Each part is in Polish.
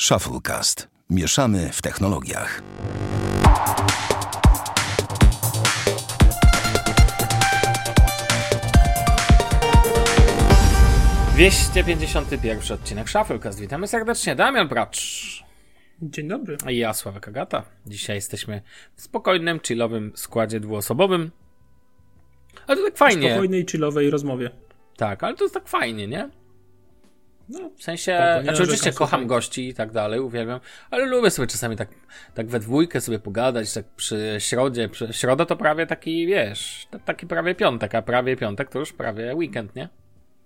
Shufflecast. Mieszamy w technologiach. Dwieście pięćdziesiąty pierwszy odcinek Shufflecast. Witamy serdecznie. Damian Bracz. Dzień dobry. I ja, Sławek Agata. Dzisiaj jesteśmy w spokojnym, chillowym składzie dwuosobowym. Ale to tak fajnie. Spokojnej, chillowej rozmowie. Tak, ale to jest tak fajnie, nie? No, W sensie, nie znaczy oczywiście kocham słuchaj. gości i tak dalej, uwielbiam, ale lubię sobie czasami tak, tak we dwójkę sobie pogadać, tak przy środzie, przy, środa to prawie taki, wiesz, taki prawie piątek, a prawie piątek to już prawie weekend, nie?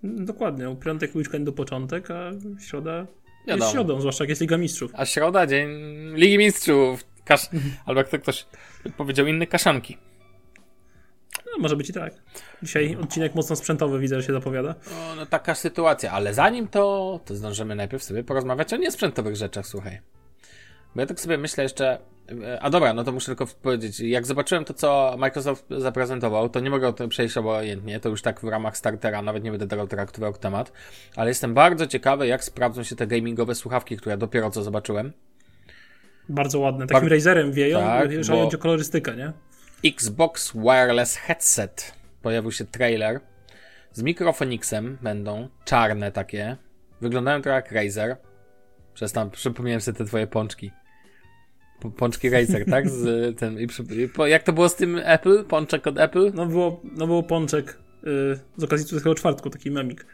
dokładnie. Piątek, weekendu początek, a środa Wiadomo. jest środą, zwłaszcza jak jest Liga Mistrzów. A środa, dzień Ligi Mistrzów, kasz... albo jak to ktoś powiedział, inne kaszanki. No, może być i tak. Dzisiaj odcinek mocno sprzętowy widzę, że się zapowiada. No, no taka sytuacja, ale zanim to, to zdążymy najpierw sobie porozmawiać o niesprzętowych rzeczach, słuchaj. Bo ja tak sobie myślę jeszcze, e, a dobra, no to muszę tylko powiedzieć, jak zobaczyłem to, co Microsoft zaprezentował, to nie mogę o tym przejść obojętnie, to już tak w ramach startera, nawet nie będę teraz traktował temat, ale jestem bardzo ciekawy, jak sprawdzą się te gamingowe słuchawki, które dopiero co zobaczyłem. Bardzo ładne. Takim Bar- razerem wieją, Tak, jeżeli bo- chodzi o kolorystykę, nie? Xbox Wireless Headset. Pojawił się trailer. Z mikrofonixem będą. Czarne takie. Wyglądają trochę jak Razer. Przez tam przypomniałem sobie te twoje pączki. Po- Pączki Razer, tak? Z ten, i przy, i po, jak to było z tym Apple? Pączek od Apple? No było, no było pączek y, z okazji tego czwartku, taki memik.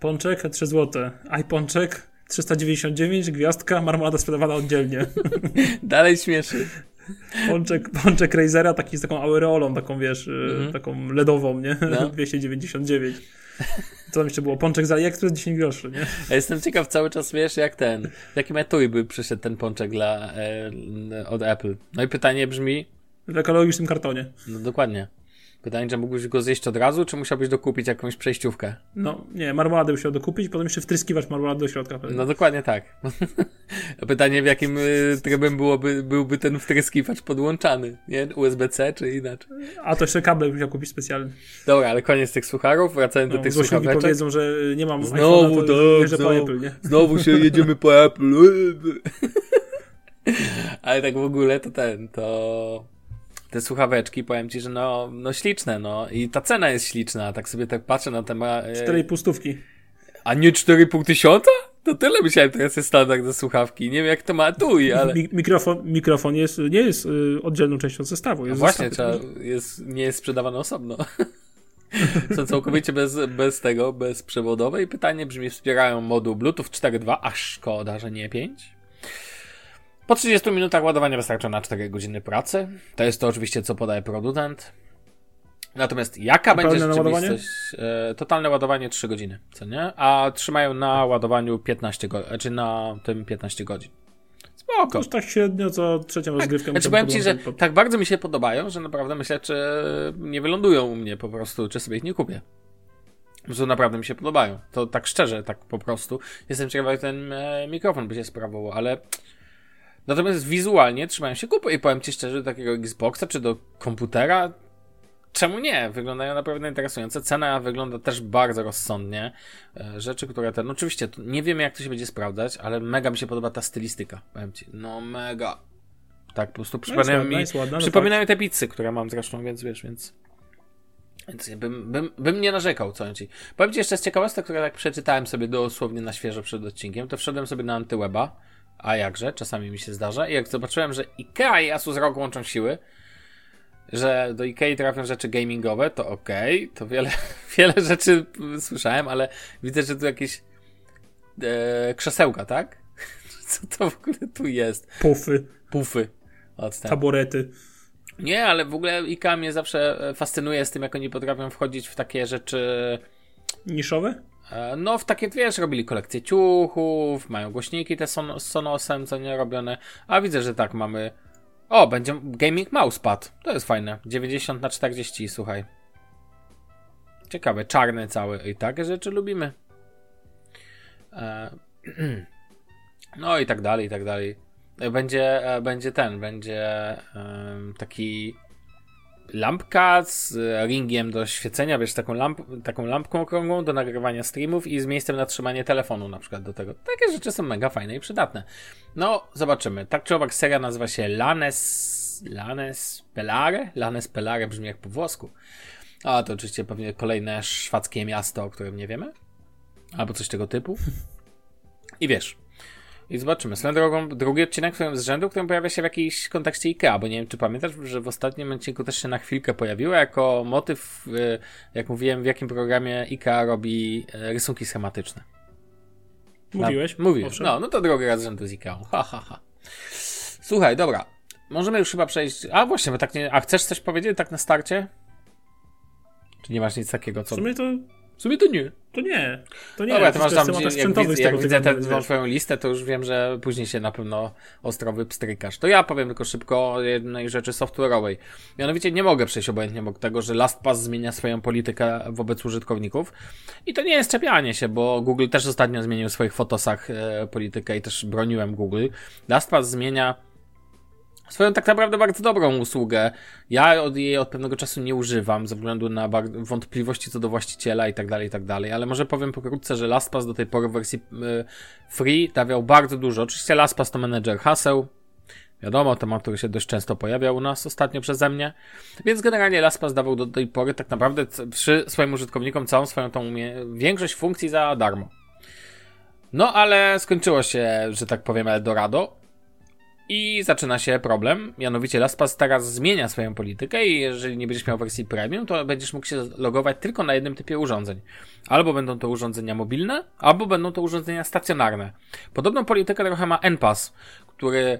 Pączek 3 zł, iPączek 399, gwiazdka, marmolada sprzedawana oddzielnie. Dalej śmieszy. Pączek, pączek Razera taki z taką aureolą, taką wiesz, y, Mhm. taką LEDową, nie? No. 299. Co tam jeszcze było? Pączek z AliExpress 10 groszy, nie? Ja jestem ciekaw cały czas, wiesz, jak ten. W jakim etui by przyszedł ten pączek dla, e, od Apple. No i pytanie brzmi, W ekologicznym kartonie. no dokładnie. Pytanie, czy mógłbyś go zjeść od razu, czy musiałbyś dokupić jakąś przejściówkę? No, nie, marmoladę musiał dokupić, potem jeszcze wtryskiwać marmolady do środka. pewnie. No dokładnie tak. Pytanie, w jakim y, trybem byłoby, byłby ten wtryskiwacz podłączany, nie? USB-C czy inaczej? A to jeszcze kabel musiał kupić specjalny. Dobra, ale koniec tych słucharów, wracając do No, tych złośliwi słuchaweczek. powiedzą, że nie mam Znowu, iPhone'a, to tak, znowu. Apple, nie? Znowu się jedziemy po Apple. Ale tak w ogóle to ten, to te słuchaweczki, powiem ci, że no, no śliczne, no. I ta cena jest śliczna, tak sobie tak patrzę na temat. 4,5 stówki. A nie 4,5 tysiąca? To tyle myślałem, to jest standard do słuchawki. Nie wiem jak to ma tu, ale... Mi mikrofon, mikrofon jest, nie jest y, oddzielną częścią zestawu. No Jest właśnie, trzeba, jest, nie jest sprzedawane osobno. Są całkowicie bez, bez tego, bezprzewodowe i pytanie brzmi, wspierają moduł Bluetooth 4.2, a szkoda, że nie 5. Po 30 minutach ładowania wystarcza na 4 godziny pracy. To jest to oczywiście, co podaje producent. Natomiast jaka będzie pełne naładowanie? rzeczywistość? E, totalne ładowanie 3 godziny, co nie? A trzymają na ładowaniu 15 godzin, znaczy na tym 15 godzin. To Spoko. już tak średnio co trzecią rozgrywkę. Znaczy powiem ci, że pod- tak bardzo mi się podobają, że naprawdę myślę, czy nie wylądują u mnie po prostu, czy sobie ich nie kupię. Że naprawdę mi się podobają. To tak szczerze, tak po prostu. Jestem ciekawy, jak ten e, mikrofon by się sprawował, ale natomiast wizualnie trzymają się kupy i powiem ci szczerze, do takiego Xboxa czy do komputera Czemu nie? Wyglądają naprawdę interesujące. Cena wygląda też bardzo rozsądnie. E, Rzeczy, które ten. Oczywiście, tu nie wiemy, jak to się będzie sprawdzać, ale mega mi się podoba ta stylistyka. Powiem ci. No, mega. Tak, po prostu przypominają ładna, mi. jest ładna, no przypominają te pizzy, które mam zresztą, więc wiesz, więc. Więc bym, bym, bym nie narzekał, co ci. Powiem ci jeszcze z ciekawostek, które tak przeczytałem sobie dosłownie na świeżo przed odcinkiem, to wszedłem sobie na antyweba, a jakże, czasami mi się zdarza, i jak zobaczyłem, że IKEA i Asus ROG łączą siły, że do Ikei trafią rzeczy gamingowe, to okej, to wiele, wiele rzeczy słyszałem, ale widzę, że tu jakieś e, krzesełka, tak? Co to w ogóle tu jest? Pufy, Pufy. Odstęp. taborety. Nie, ale w ogóle IKEA mnie zawsze e, fascynuje z tym, jak oni potrafią wchodzić w takie rzeczy, Niszowe? E, no w takie, wiesz, robili kolekcję ciuchów, mają głośniki te son, z Sonosem, co nie robione, a widzę, że tak mamy, o, będzie gaming mousepad, to jest fajne, 90 na 40, słuchaj. Ciekawe, czarny cały i takie rzeczy lubimy. E, no i tak dalej, i tak dalej. Będzie, e, będzie ten, będzie em, taki lampka z ringiem do świecenia, wiesz, taką, lamp, taką lampką okrągłą do nagrywania streamów i z miejscem na trzymanie telefonu na przykład do tego. Takie rzeczy są mega fajne i przydatne. No, zobaczymy. Tak czy owak seria nazywa się Lanes... Lanes Pelare? Lanes Pelare brzmi jak po włosku. A, to oczywiście pewnie kolejne szwadzkie miasto, o którym nie wiemy. Albo coś tego typu. I wiesz, i zobaczymy. Swoją drogą, drugi odcinek z rzędu, który pojawia się w jakimś kontekście IKEA, bo nie wiem, czy pamiętasz, że w ostatnim odcinku też się na chwilkę pojawiło jako motyw, y, jak mówiłem, w jakim programie IKEA robi y, rysunki schematyczne. Mówiłeś? Na, mówisz. No, no to drugi raz z rzędu z IKEA. Ha, ha, ha. Słuchaj, dobra. Możemy już chyba przejść. A właśnie, bo tak nie. A chcesz coś powiedzieć tak na starcie? Czy nie masz nic takiego, co. W sumie to w sumie to nie. To nie. To nie. Dobra, to masz tam, jak, widzę, jak widzę tę twoją listę, to już wiem, że później się na pewno ostro wypstrykasz. To ja powiem tylko szybko o jednej rzeczy software'owej. Mianowicie nie mogę przejść obojętnie obok tego, że LastPass zmienia swoją politykę wobec użytkowników. I to nie jest czepianie się, bo Google też ostatnio zmienił w swoich fotosach e, politykę i też broniłem Google. LastPass zmienia swoją tak naprawdę bardzo dobrą usługę. Ja od jej od pewnego czasu nie używam ze względu na wątpliwości co do właściciela i tak dalej, i tak dalej, ale może powiem pokrótce, że LastPass do tej pory w wersji y, free dawiał bardzo dużo. Oczywiście LastPass to menedżer haseł, Wiadomo, temat, który się dość często pojawiał u nas ostatnio przeze mnie. Więc generalnie LastPass dawał do tej pory tak naprawdę przy swoim użytkownikom całą swoją tą większość funkcji za darmo. No ale skończyło się, że tak powiem, Eldorado i zaczyna się problem, mianowicie LastPass teraz zmienia swoją politykę i jeżeli nie będziesz miał wersji premium, to będziesz mógł się logować tylko na jednym typie urządzeń. Albo będą to urządzenia mobilne, albo będą to urządzenia stacjonarne. Podobną politykę trochę ma NPass, który e,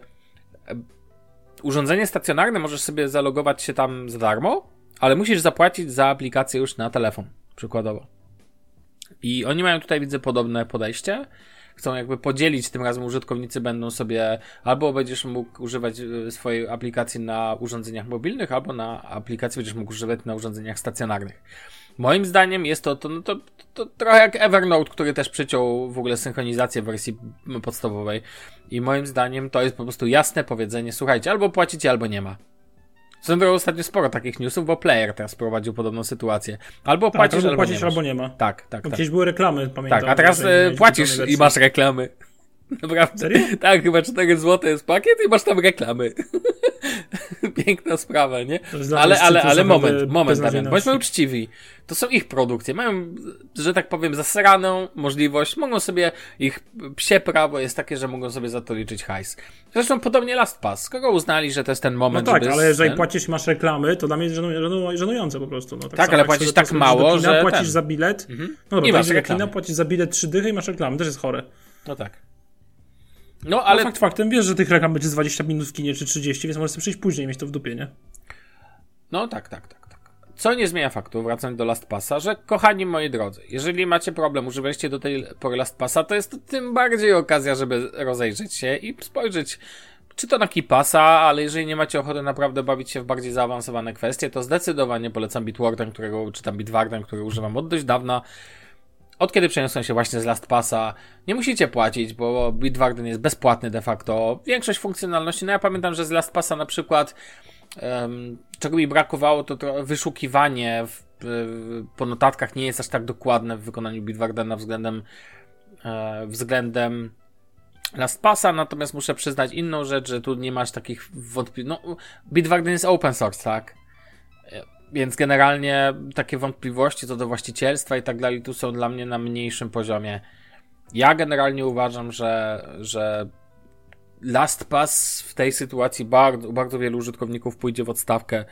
urządzenie stacjonarne możesz sobie zalogować się tam za darmo, ale musisz zapłacić za aplikację już na telefon, przykładowo. I oni mają tutaj, widzę, podobne podejście chcą jakby podzielić, tym razem użytkownicy będą sobie, albo będziesz mógł używać e, swojej aplikacji na urządzeniach mobilnych, albo na aplikacji będziesz mógł używać na urządzeniach stacjonarnych. Moim zdaniem jest to, to, no to, to, trochę jak Evernote, który też przyciął w ogóle synchronizację w wersji podstawowej. I moim zdaniem to jest po prostu jasne powiedzenie, słuchajcie, albo płacicie, albo nie ma. Są drogą ostatnio sporo takich newsów, bo Player teraz prowadził podobną sytuację. Albo tak, płacisz, albo, płacisz, nie albo nie ma. Tak, tak, tak. Gdzieś były reklamy, pamiętam. Tak, a teraz e, płacisz i masz reklamy. Naprawdę. Serio? Tak, chyba 4 zł jest pakiet i masz tam reklamy. Piękna sprawa, nie? Ale, ale, ale moment, moment, Damian, bądźmy uczciwi. To są ich produkcje. Mają, że tak powiem, zasraną możliwość. Mogą sobie, ich psie prawo jest takie, że mogą sobie za to liczyć hajs. Zresztą podobnie LastPass. Kogo uznali, że to jest ten moment, No tak, ale jeżeli ten... płacisz masz reklamy, to dla mnie jest żenujące po prostu. No, tak, tak ale płacisz tak mało, że płacisz ten... za bilet. Mhm. No, I masz reklamy. płacisz za bilet 3 dychy i masz reklamy. Też jest chore. No tak. No, ale... No, fakt faktem, wiesz, że tych reklam będzie z 20 minut w kinie czy 30, więc możesz sobie przyjść później i mieć to w dupie, nie? No tak, tak, tak. tak. Co nie zmienia faktu, wracając do Last Passa, że kochani moi drodzy, jeżeli macie problem, używaliście do tej pory Last Passa, to jest to tym bardziej okazja, żeby rozejrzeć się i spojrzeć czy to na Kipasa, ale jeżeli nie macie ochoty naprawdę bawić się w bardziej zaawansowane kwestie, to zdecydowanie polecam Bitwarden, którego, czy tam Bitwarden, który używam od dość dawna. Od kiedy przeniosłem się właśnie z LastPassa, nie musicie płacić, bo Bitwarden jest bezpłatny de facto. Większość funkcjonalności, no ja pamiętam, że z LastPassa na przykład um, czego mi brakowało, to, to wyszukiwanie w, w, po notatkach nie jest aż tak dokładne w wykonaniu Bitwardena względem e, względem LastPassa, natomiast muszę przyznać inną rzecz, że tu nie masz takich wątpliwości. No, Bitwarden jest open source, tak? Więc generalnie takie wątpliwości co do właścicielstwa i tak dalej tu są dla mnie na mniejszym poziomie. Ja generalnie uważam, że, że LastPass w tej sytuacji bardzo, bardzo wielu użytkowników pójdzie w odstawkę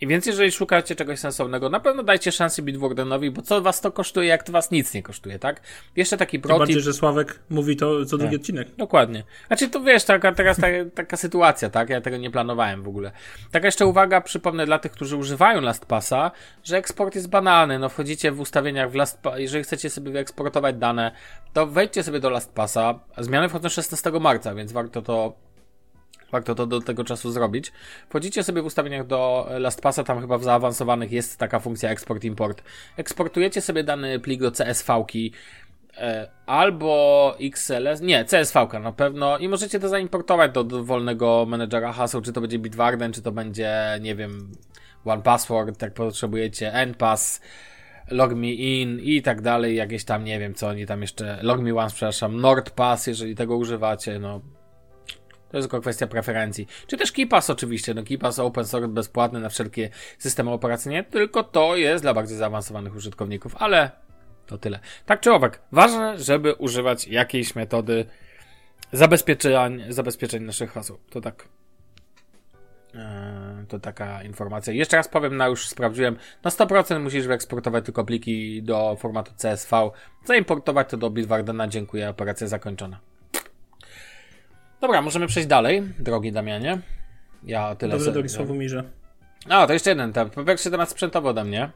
i więc jeżeli szukacie czegoś sensownego, na pewno dajcie szansę Bitwardenowi, bo co was to kosztuje, jak to was nic nie kosztuje, tak? Jeszcze taki pro Tym bardziej, że Sławek mówi to co drugi tak. odcinek. Dokładnie. Znaczy to wiesz, taka, teraz ta, taka sytuacja, tak? Ja tego nie planowałem w ogóle. Taka jeszcze uwaga, przypomnę dla tych, którzy używają LastPassa, że eksport jest banalny. No wchodzicie w ustawieniach w LastPass, jeżeli chcecie sobie wyeksportować dane, to wejdźcie sobie do LastPassa. Zmiany wchodzą 16 marca, więc warto to Warto to do tego czasu zrobić. Wchodzicie sobie w ustawieniach do LastPassa, tam chyba w zaawansowanych jest taka funkcja export-import. Eksportujecie sobie dany plik do CSV-ki e, albo XLS, nie, CSV na pewno i możecie to zaimportować do dowolnego menedżera haseł, czy to będzie Bitwarden, czy to będzie, nie wiem, One Password, jak potrzebujecie, NPass, LogMe In i tak dalej, jakieś tam, nie wiem co oni tam jeszcze, LogMe One, przepraszam, NordPass, jeżeli tego używacie, no to jest tylko kwestia preferencji. Czy też KeePass oczywiście, no KeePass open source bezpłatny na wszelkie systemy operacyjne, tylko to jest dla bardziej zaawansowanych użytkowników, ale to tyle. Tak czy owak, ważne, żeby używać jakiejś metody zabezpieczeń, zabezpieczeń naszych haseł. To tak. Eee, to taka informacja. Jeszcze raz powiem, na już sprawdziłem, na 100% musisz wyeksportować tylko pliki do formatu CSV. Zaimportować to do Bitwardena. Dziękuję, operacja zakończona. Dobra, możemy przejść dalej, drogi Damianie. Ja tyle Dobrze, sobie- drogi Sławomirze. A, to jeszcze jeden temat. Po pierwsze temat sprzętowy ode mnie.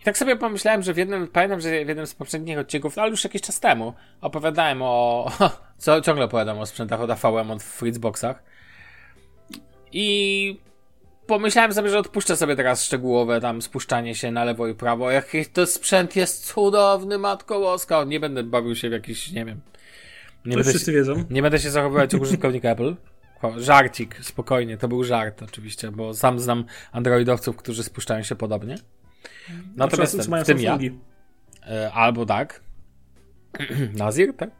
I tak sobie pomyślałem, że w jednym, pamiętam, że w jednym z poprzednich odcinków, ale już jakiś czas temu, opowiadałem o, co ciągle opowiadam o sprzętach od AVM, od Fritzboxach. I pomyślałem sobie, że odpuszczę sobie teraz szczegółowe tam spuszczanie się na lewo i prawo. Jaki to sprzęt jest cudowny, matko łoska. Nie będę bawił się w jakiś, nie wiem. Nie będę, wszyscy się, wiedzą. nie będę się zachowywać jak użytkownik Apple. O, Żarcik, spokojnie, to był żart oczywiście, bo sam znam androidowców, którzy spuszczają się podobnie. Natomiast ten, w tym ja. E, albo tak. Nazir, tak?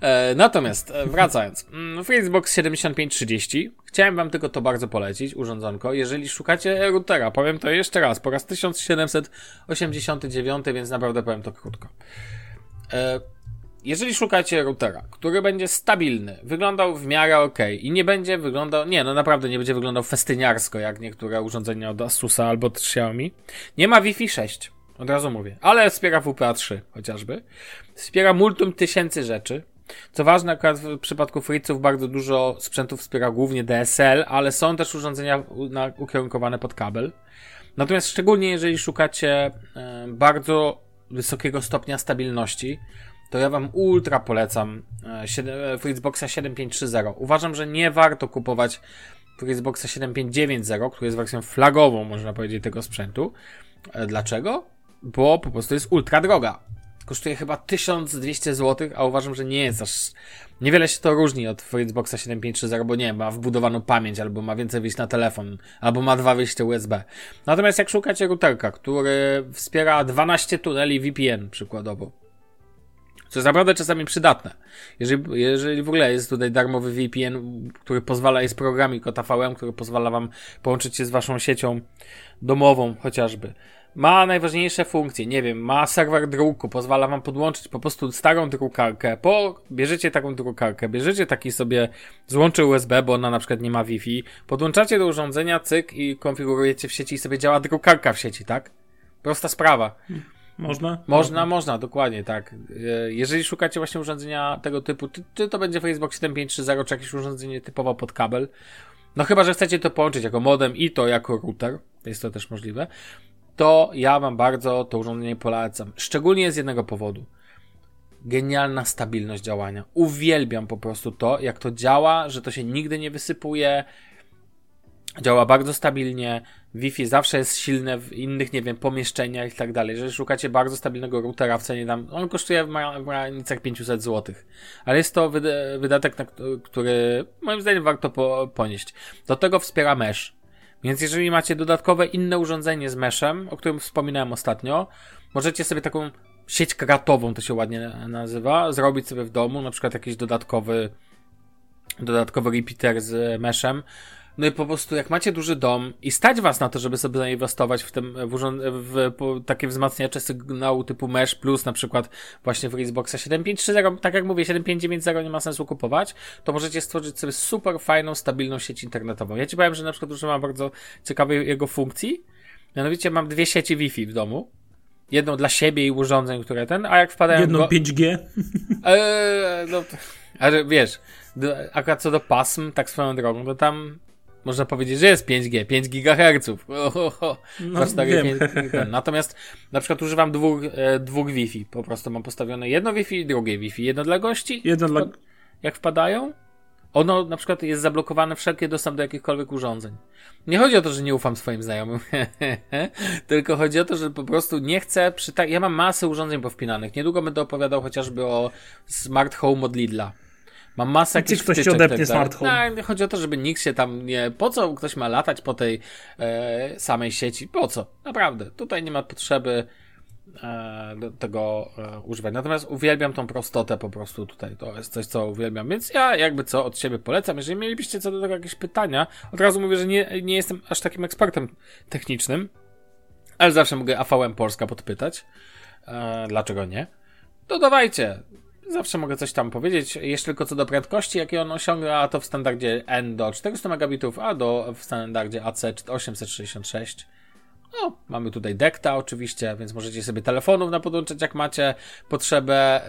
E, natomiast, e, wracając. Mm, Fritzbox 7530. Chciałem wam tylko to bardzo polecić, urządzonko. Jeżeli szukacie routera, powiem to jeszcze raz, po raz 1789, więc naprawdę powiem to krótko. Jeżeli szukacie routera, który będzie stabilny, wyglądał w miarę ok i nie będzie wyglądał, nie, no naprawdę nie będzie wyglądał festyniarsko, jak niektóre urządzenia od Asusa albo od Xiaomi, nie ma Wi-Fi 6, od razu mówię, ale wspiera WPA3 chociażby, wspiera multum tysięcy rzeczy, co ważne, akurat w przypadku Fritzów bardzo dużo sprzętów wspiera głównie DSL, ale są też urządzenia ukierunkowane pod kabel. Natomiast szczególnie jeżeli szukacie e, bardzo wysokiego stopnia stabilności, to ja wam ultra polecam e, e, Fritzboxa 7530. Uważam, że nie warto kupować Fritzboxa 7590, który jest wersją flagową, można powiedzieć, tego sprzętu. E, Dlaczego? Bo po prostu jest ultra droga. Kosztuje chyba 1200 zł, a uważam, że nie jest aż. Niewiele się to różni od Fritzboxa 7530, bo nie ma wbudowaną pamięć, albo ma więcej wyjść na telefon, albo ma dwa wyjścia USB. Natomiast jak szukacie routerka, który wspiera 12 tuneli VPN przykładowo, co jest naprawdę czasami przydatne. Jeżeli, jeżeli w ogóle jest tutaj darmowy VPN, który pozwala, jest programik od AVM, który pozwala wam połączyć się z waszą siecią domową chociażby. Ma najważniejsze funkcje, nie wiem, ma serwer druku, pozwala wam podłączyć po prostu starą drukarkę, po, bierzecie taką drukarkę, bierzecie taki sobie złącze USB, bo ona na przykład nie ma Wi-Fi, podłączacie do urządzenia, cyk i konfigurujecie w sieci i sobie działa drukarka w sieci, tak? Prosta sprawa. Można? Można, można, dokładnie tak. E, Jeżeli szukacie właśnie urządzenia tego typu, czy, to będzie Facebook 7530, czy jakieś urządzenie typowo pod kabel, no chyba, że chcecie to połączyć jako modem i to jako router, jest to też możliwe, to ja wam bardzo to urządzenie polecam. Szczególnie z jednego powodu. Genialna stabilność działania. Uwielbiam po prostu to, jak to działa, że to się nigdy nie wysypuje, działa bardzo stabilnie, Wi-Fi zawsze jest silne w innych, nie wiem, pomieszczeniach i tak dalej. Jeżeli szukacie bardzo stabilnego routera w cenie tam, on kosztuje w granicach 500 zł, ale jest to wyda- wydatek, który moim zdaniem warto po- ponieść. Do tego wspiera mesh. Więc jeżeli macie dodatkowe inne urządzenie z meshem, o którym wspominałem ostatnio, możecie sobie taką sieć kratową, to się ładnie nazywa, zrobić sobie w domu, na przykład jakiś dodatkowy dodatkowy repeater z meshem. No i po prostu jak macie duży dom i stać was na to, żeby sobie zainwestować w, tym, w, urząd- w po, takie wzmacniacze sygnału typu Mesh Plus, na przykład właśnie w Xboxa 7530, tak jak mówię, 7590 nie ma sensu kupować, to możecie stworzyć sobie super fajną, stabilną sieć internetową. Ja ci powiem, że na przykład używam bardzo ciekawej jego funkcji, mianowicie mam dwie sieci Wi-Fi w domu. Jedną dla siebie i urządzeń, które ten, a jak wpadają Jedną go- 5G. Eee, no, ale wiesz, do, akurat co do pasm, tak swoją drogą, to tam można powiedzieć, że jest 5G, 5 GHz. Ohoho, No, pięć- ten. Natomiast na przykład używam dwóch, e, dwóch Wi-Fi. Po prostu mam postawione jedno Wi-Fi, drugie Wi-Fi. Jedno dla gości, Jedno dla... jak wpadają. Ono na przykład jest zablokowane wszelkie dostęp do jakichkolwiek urządzeń. Nie chodzi o to, że nie ufam swoim znajomym, tylko chodzi o to, że po prostu nie chcę przy tak. Ja mam masę urządzeń powpinanych. Niedługo będę opowiadał chociażby o Smart Home od Lidla. Mam masę Gdzie jakichś ktoś ci wtyczek, odepnie tak No, chodzi o to, żeby nikt się tam nie... Po co ktoś ma latać po tej e, samej sieci? Po co? Naprawdę. Tutaj nie ma potrzeby e, tego e, używać. Natomiast uwielbiam tą prostotę po prostu tutaj. To jest coś, co uwielbiam. Więc ja jakby co od siebie polecam. Jeżeli mielibyście co do tego jakieś pytania, od razu mówię, że nie, nie jestem aż takim ekspertem technicznym, ale zawsze mogę AVM Polska podpytać. E, dlaczego nie? To dawajcie. Zawsze mogę coś tam powiedzieć. Jeszcze tylko co do prędkości, jakie on osiąga, to w standardzie N do 400 megabitów, a do w standardzie AC 866. No, mamy tutaj Dekta oczywiście, więc możecie sobie telefonów na podłączać jak macie potrzebę.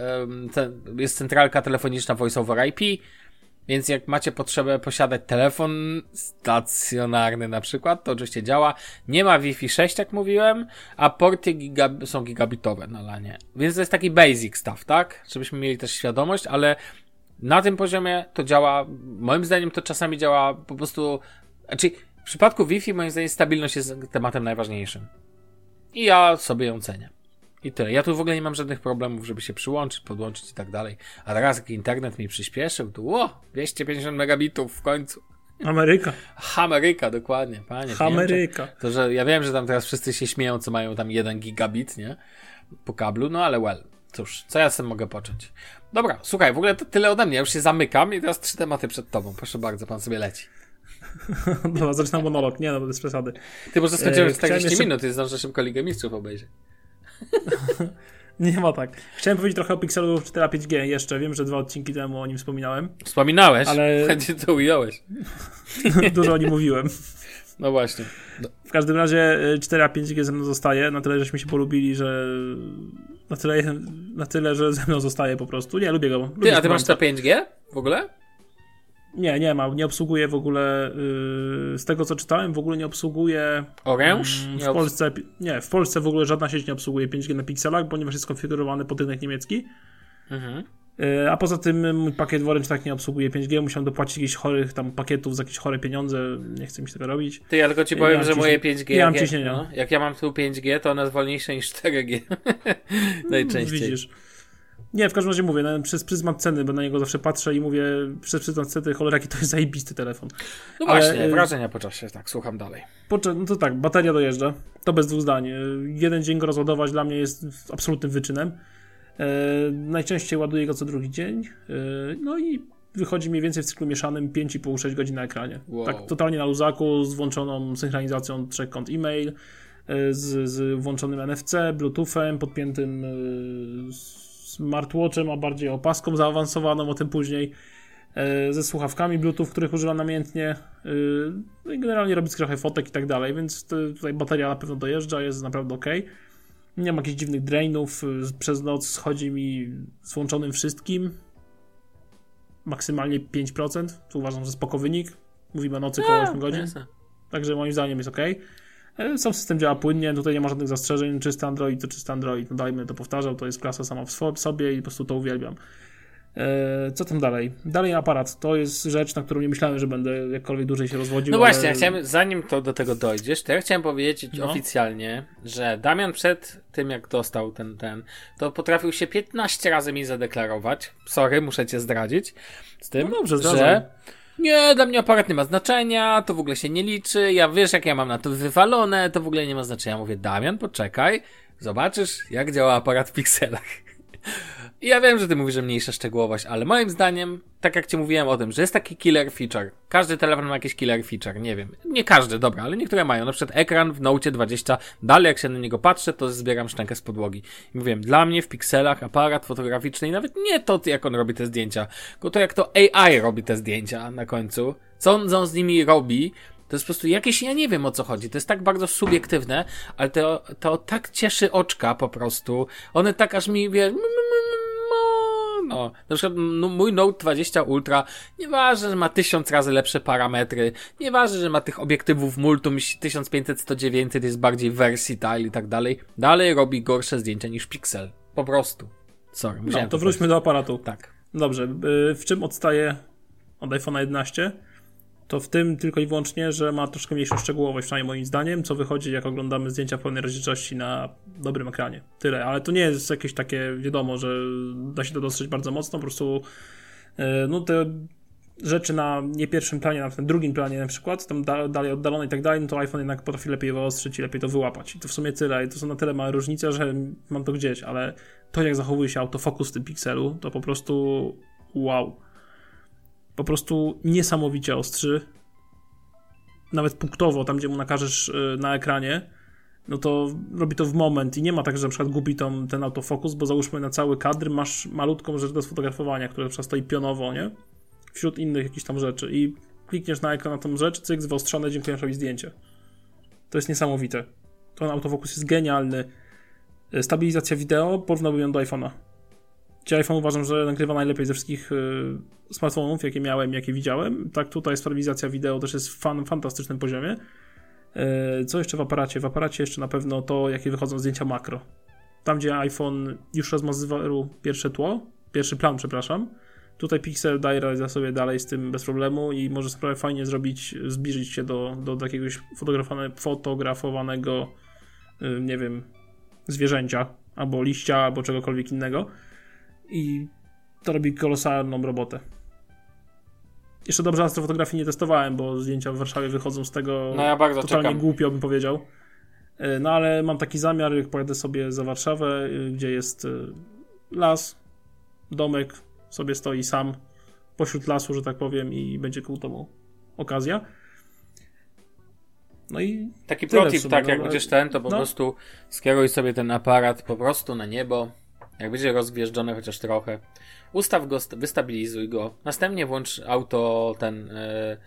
Jest centralka telefoniczna Voice over IP, więc jak macie potrzebę posiadać telefon stacjonarny na przykład, to oczywiście działa. Nie ma Wi-Fi 6, jak mówiłem, a porty są gigabitowe na lanie. Więc to jest taki basic stuff, tak? Żebyśmy mieli też świadomość, ale na tym poziomie to działa, moim zdaniem to czasami działa po prostu, znaczy w przypadku Wi-Fi moim zdaniem stabilność jest tematem najważniejszym. I ja sobie ją cenię. I tyle. Ja tu w ogóle nie mam żadnych problemów, żeby się przyłączyć, podłączyć i tak dalej. A teraz jak internet mi przyspieszył, to o, 250 megabitów w końcu. Ameryka. Ameryka, dokładnie, panie. Ameryka. To, że ja wiem, że tam teraz wszyscy się śmieją, co mają tam 1 gigabit, nie? Po kablu, no ale well. Cóż, co ja sobie mogę począć? Dobra, słuchaj, w ogóle to tyle ode mnie. Ja już się zamykam i teraz trzy tematy przed tobą. Proszę bardzo, pan sobie leci. Dobra, zaczynam monolog. Nie, no bez przesady. Ty może skończymy w 40 jeszcze- minut i zdążę szybko Ligę Mistrzów obejrzeć. Nie ma tak. Chciałem powiedzieć trochę o Pixelu 4a 5G jeszcze. Wiem, że dwa odcinki temu o nim wspominałem. Wspominałeś, Ale- chętnie to ująłeś. Dużo o nim mówiłem. No właśnie. W każdym razie y, 4a 5G ze mną zostaje. Na tyle, żeśmy się polubili, że na tyle, na tyle że ze mną zostaje po prostu. Nie, lubię go. Lubię Ty, a ty masz to 5G w ogóle? Nie, nie ma. Nie obsługuje w ogóle. y, z tego co czytałem, w ogóle nie obsługuje. Orange? mm, Nie w Polsce. Nie, w Polsce w ogóle żadna sieć nie obsługuje 5G na pikselach, ponieważ jest skonfigurowany pod rynek niemiecki. Mhm. Y, A poza tym mój pakiet Orange tak nie obsługuje 5G. Musiałem dopłacić jakichś chorych tam pakietów za jakieś chore pieniądze. Nie chcę mi się tego robić. Ty, ja tylko ci Nie powiem, mam że moje 5G, Nie mam jak, ja, ciśnienia. no, jak ja mam tu 5G, to ono jest wolniejsze niż 4G. Najczęściej. Widzisz. Nie, w każdym razie mówię, no, przez pryzmat ceny, bo na niego zawsze patrzę i mówię, przez pryzmat ceny, cholera, jaki to jest zajebisty telefon. No Ale, właśnie, y, wrażenia po czasie, tak, słucham dalej. Poczę- no to tak, bateria dojeżdża, to bez dwóch zdań. Y, Jeden dzień go rozładować dla mnie jest absolutnym wyczynem. E, najczęściej ładuję go co drugi dzień. E, no i wychodzi mniej więcej w cyklu mieszanym 5,5-6 godzin na ekranie. Wow. Tak totalnie na luzaku, z włączoną synchronizacją trzech kont e-mail, z, z włączonym NFC, Bluetoothem, podpiętym e, smartwatchem, a bardziej opaską zaawansowaną, o tym później, e, ze słuchawkami Bluetooth, których używam namiętnie, e, no i generalnie robić trochę fotek i tak dalej, więc tutaj bateria na pewno dojeżdża, jest naprawdę ok. Nie ma jakichś dziwnych drainów, y, przez noc schodzi mi z włączonym wszystkim, maksymalnie 5%, co uważam, że spoko wynik. Mówimy o nocy około 8 godzin. Także moim zdaniem jest ok. E, Sam system działa płynnie, tutaj nie ma żadnych zastrzeżeń. Czysty Android to czysty Android, no dalej będę to powtarzał, to jest klasa sama w sobie i po prostu to uwielbiam. E, Co tam dalej? Dalej aparat. To jest rzecz, na którą nie myślałem, że będę jakkolwiek dłużej się rozwodził. No ale- właśnie, ja chciałem, zanim to do tego dojdziesz, to ja chciałem powiedzieć No. oficjalnie, że Damian przed tym, jak dostał ten, ten, to potrafił się 15 razy mi zadeklarować. Sorry, muszę cię zdradzić. Z tym, No dobrze, zdradzaj. że nie, dla mnie aparat nie ma znaczenia, to w ogóle się nie liczy, ja wiesz, jak ja mam na to wywalone, to w ogóle nie ma znaczenia. Mówię, Damian, poczekaj, zobaczysz, jak działa aparat w pikselach. Ja wiem, że ty mówisz, że mniejsza szczegółowość, ale moim zdaniem, tak jak ci mówiłem o tym, że jest taki killer feature. Każdy telefon ma jakiś killer feature, nie wiem. Nie każdy, dobra, ale niektóre mają. Na przykład ekran w Note 20, dalej jak się na niego patrzę, to zbieram szczękę z podłogi. I mówiłem, dla mnie w pikselach aparat fotograficzny i nawet nie to, jak on robi te zdjęcia, tylko to, jak to AI robi te zdjęcia na końcu. Co on, co on z nimi robi, to jest po prostu jakieś, ja nie wiem o co chodzi. To jest tak bardzo subiektywne, ale to, to tak cieszy oczka po prostu. One tak aż mi, wie, no, na przykład no, mój Note 20 Ultra, nieważne, że ma tysiąc razy lepsze parametry, nieważne, że ma tych obiektywów multum 1500, 100, 900, jest bardziej versatile i tak dalej, dalej robi gorsze zdjęcia niż Pixel. Po prostu. Sorry, No, musiałem to wróćmy do aparatu. Tak. Dobrze, y, w czym odstaje od iPhone'a 11? To w tym tylko i wyłącznie, że ma troszkę mniejszą szczegółowość, przynajmniej moim zdaniem, co wychodzi jak oglądamy zdjęcia w pełnej rozdzielczości na dobrym ekranie. Tyle, ale to nie jest jakieś takie, wiadomo, że da się to dostrzec bardzo mocno, po prostu E, no te rzeczy na nie pierwszym planie, na tym drugim planie na przykład, tam da, dalej oddalone i tak dalej, no to iPhone jednak potrafi lepiej wyostrzyć i lepiej to wyłapać. I to w sumie tyle. I to są na tyle małe różnice, że mam to gdzieś, ale to jak zachowuje się autofokus w tym pikselu, to po prostu wow. Po prostu niesamowicie ostrzy. Nawet punktowo, tam gdzie mu nakażesz y, na ekranie, no to robi to w moment i nie ma tak, że na przykład gubi tą, ten autofokus, bo załóżmy na cały kadr masz malutką rzecz do sfotografowania, która na stoi pionowo, nie? Wśród innych jakichś tam rzeczy i klikniesz na ekran na tą rzecz, cyk, wyostrzone, dziękuję, robi zdjęcie. To jest niesamowite. Ten autofokus jest genialny. Stabilizacja wideo, porównałbym ją do iPhone'a. Gdzie iPhone uważam, że nagrywa najlepiej ze wszystkich y, smartfonów, jakie miałem, jakie widziałem. Tak tutaj stabilizacja wideo też jest w fan, fantastycznym poziomie. Y, co jeszcze w aparacie? W aparacie jeszcze na pewno to, jakie wychodzą zdjęcia makro. Tam, gdzie iPhone już rozmazywał pierwsze tło, pierwszy plan, przepraszam, tutaj Pixel daje radę sobie dalej z tym bez problemu i może sprawę fajnie zrobić, zbliżyć się do, do jakiegoś fotografowanego, y, nie wiem, zwierzęcia, albo liścia, albo czegokolwiek innego i to robi kolosalną robotę. Jeszcze dobrze astrofotografii nie testowałem, bo zdjęcia w Warszawie wychodzą z tego no ja bardzo totalnie czekam. głupio bym powiedział. E, no ale mam taki zamiar, jak pojadę sobie za Warszawę, e, gdzie jest e, las, domek, sobie stoi sam pośród lasu, że tak powiem, i będzie kultową okazja. No i Taki protip, sumie, tak, no, jak będziesz ten, to po no. prostu skieruj sobie ten aparat po prostu na niebo. Jak będzie rozgwieżdżony chociaż trochę, ustaw go, st- wystabilizuj go. Następnie włącz auto, ten, e,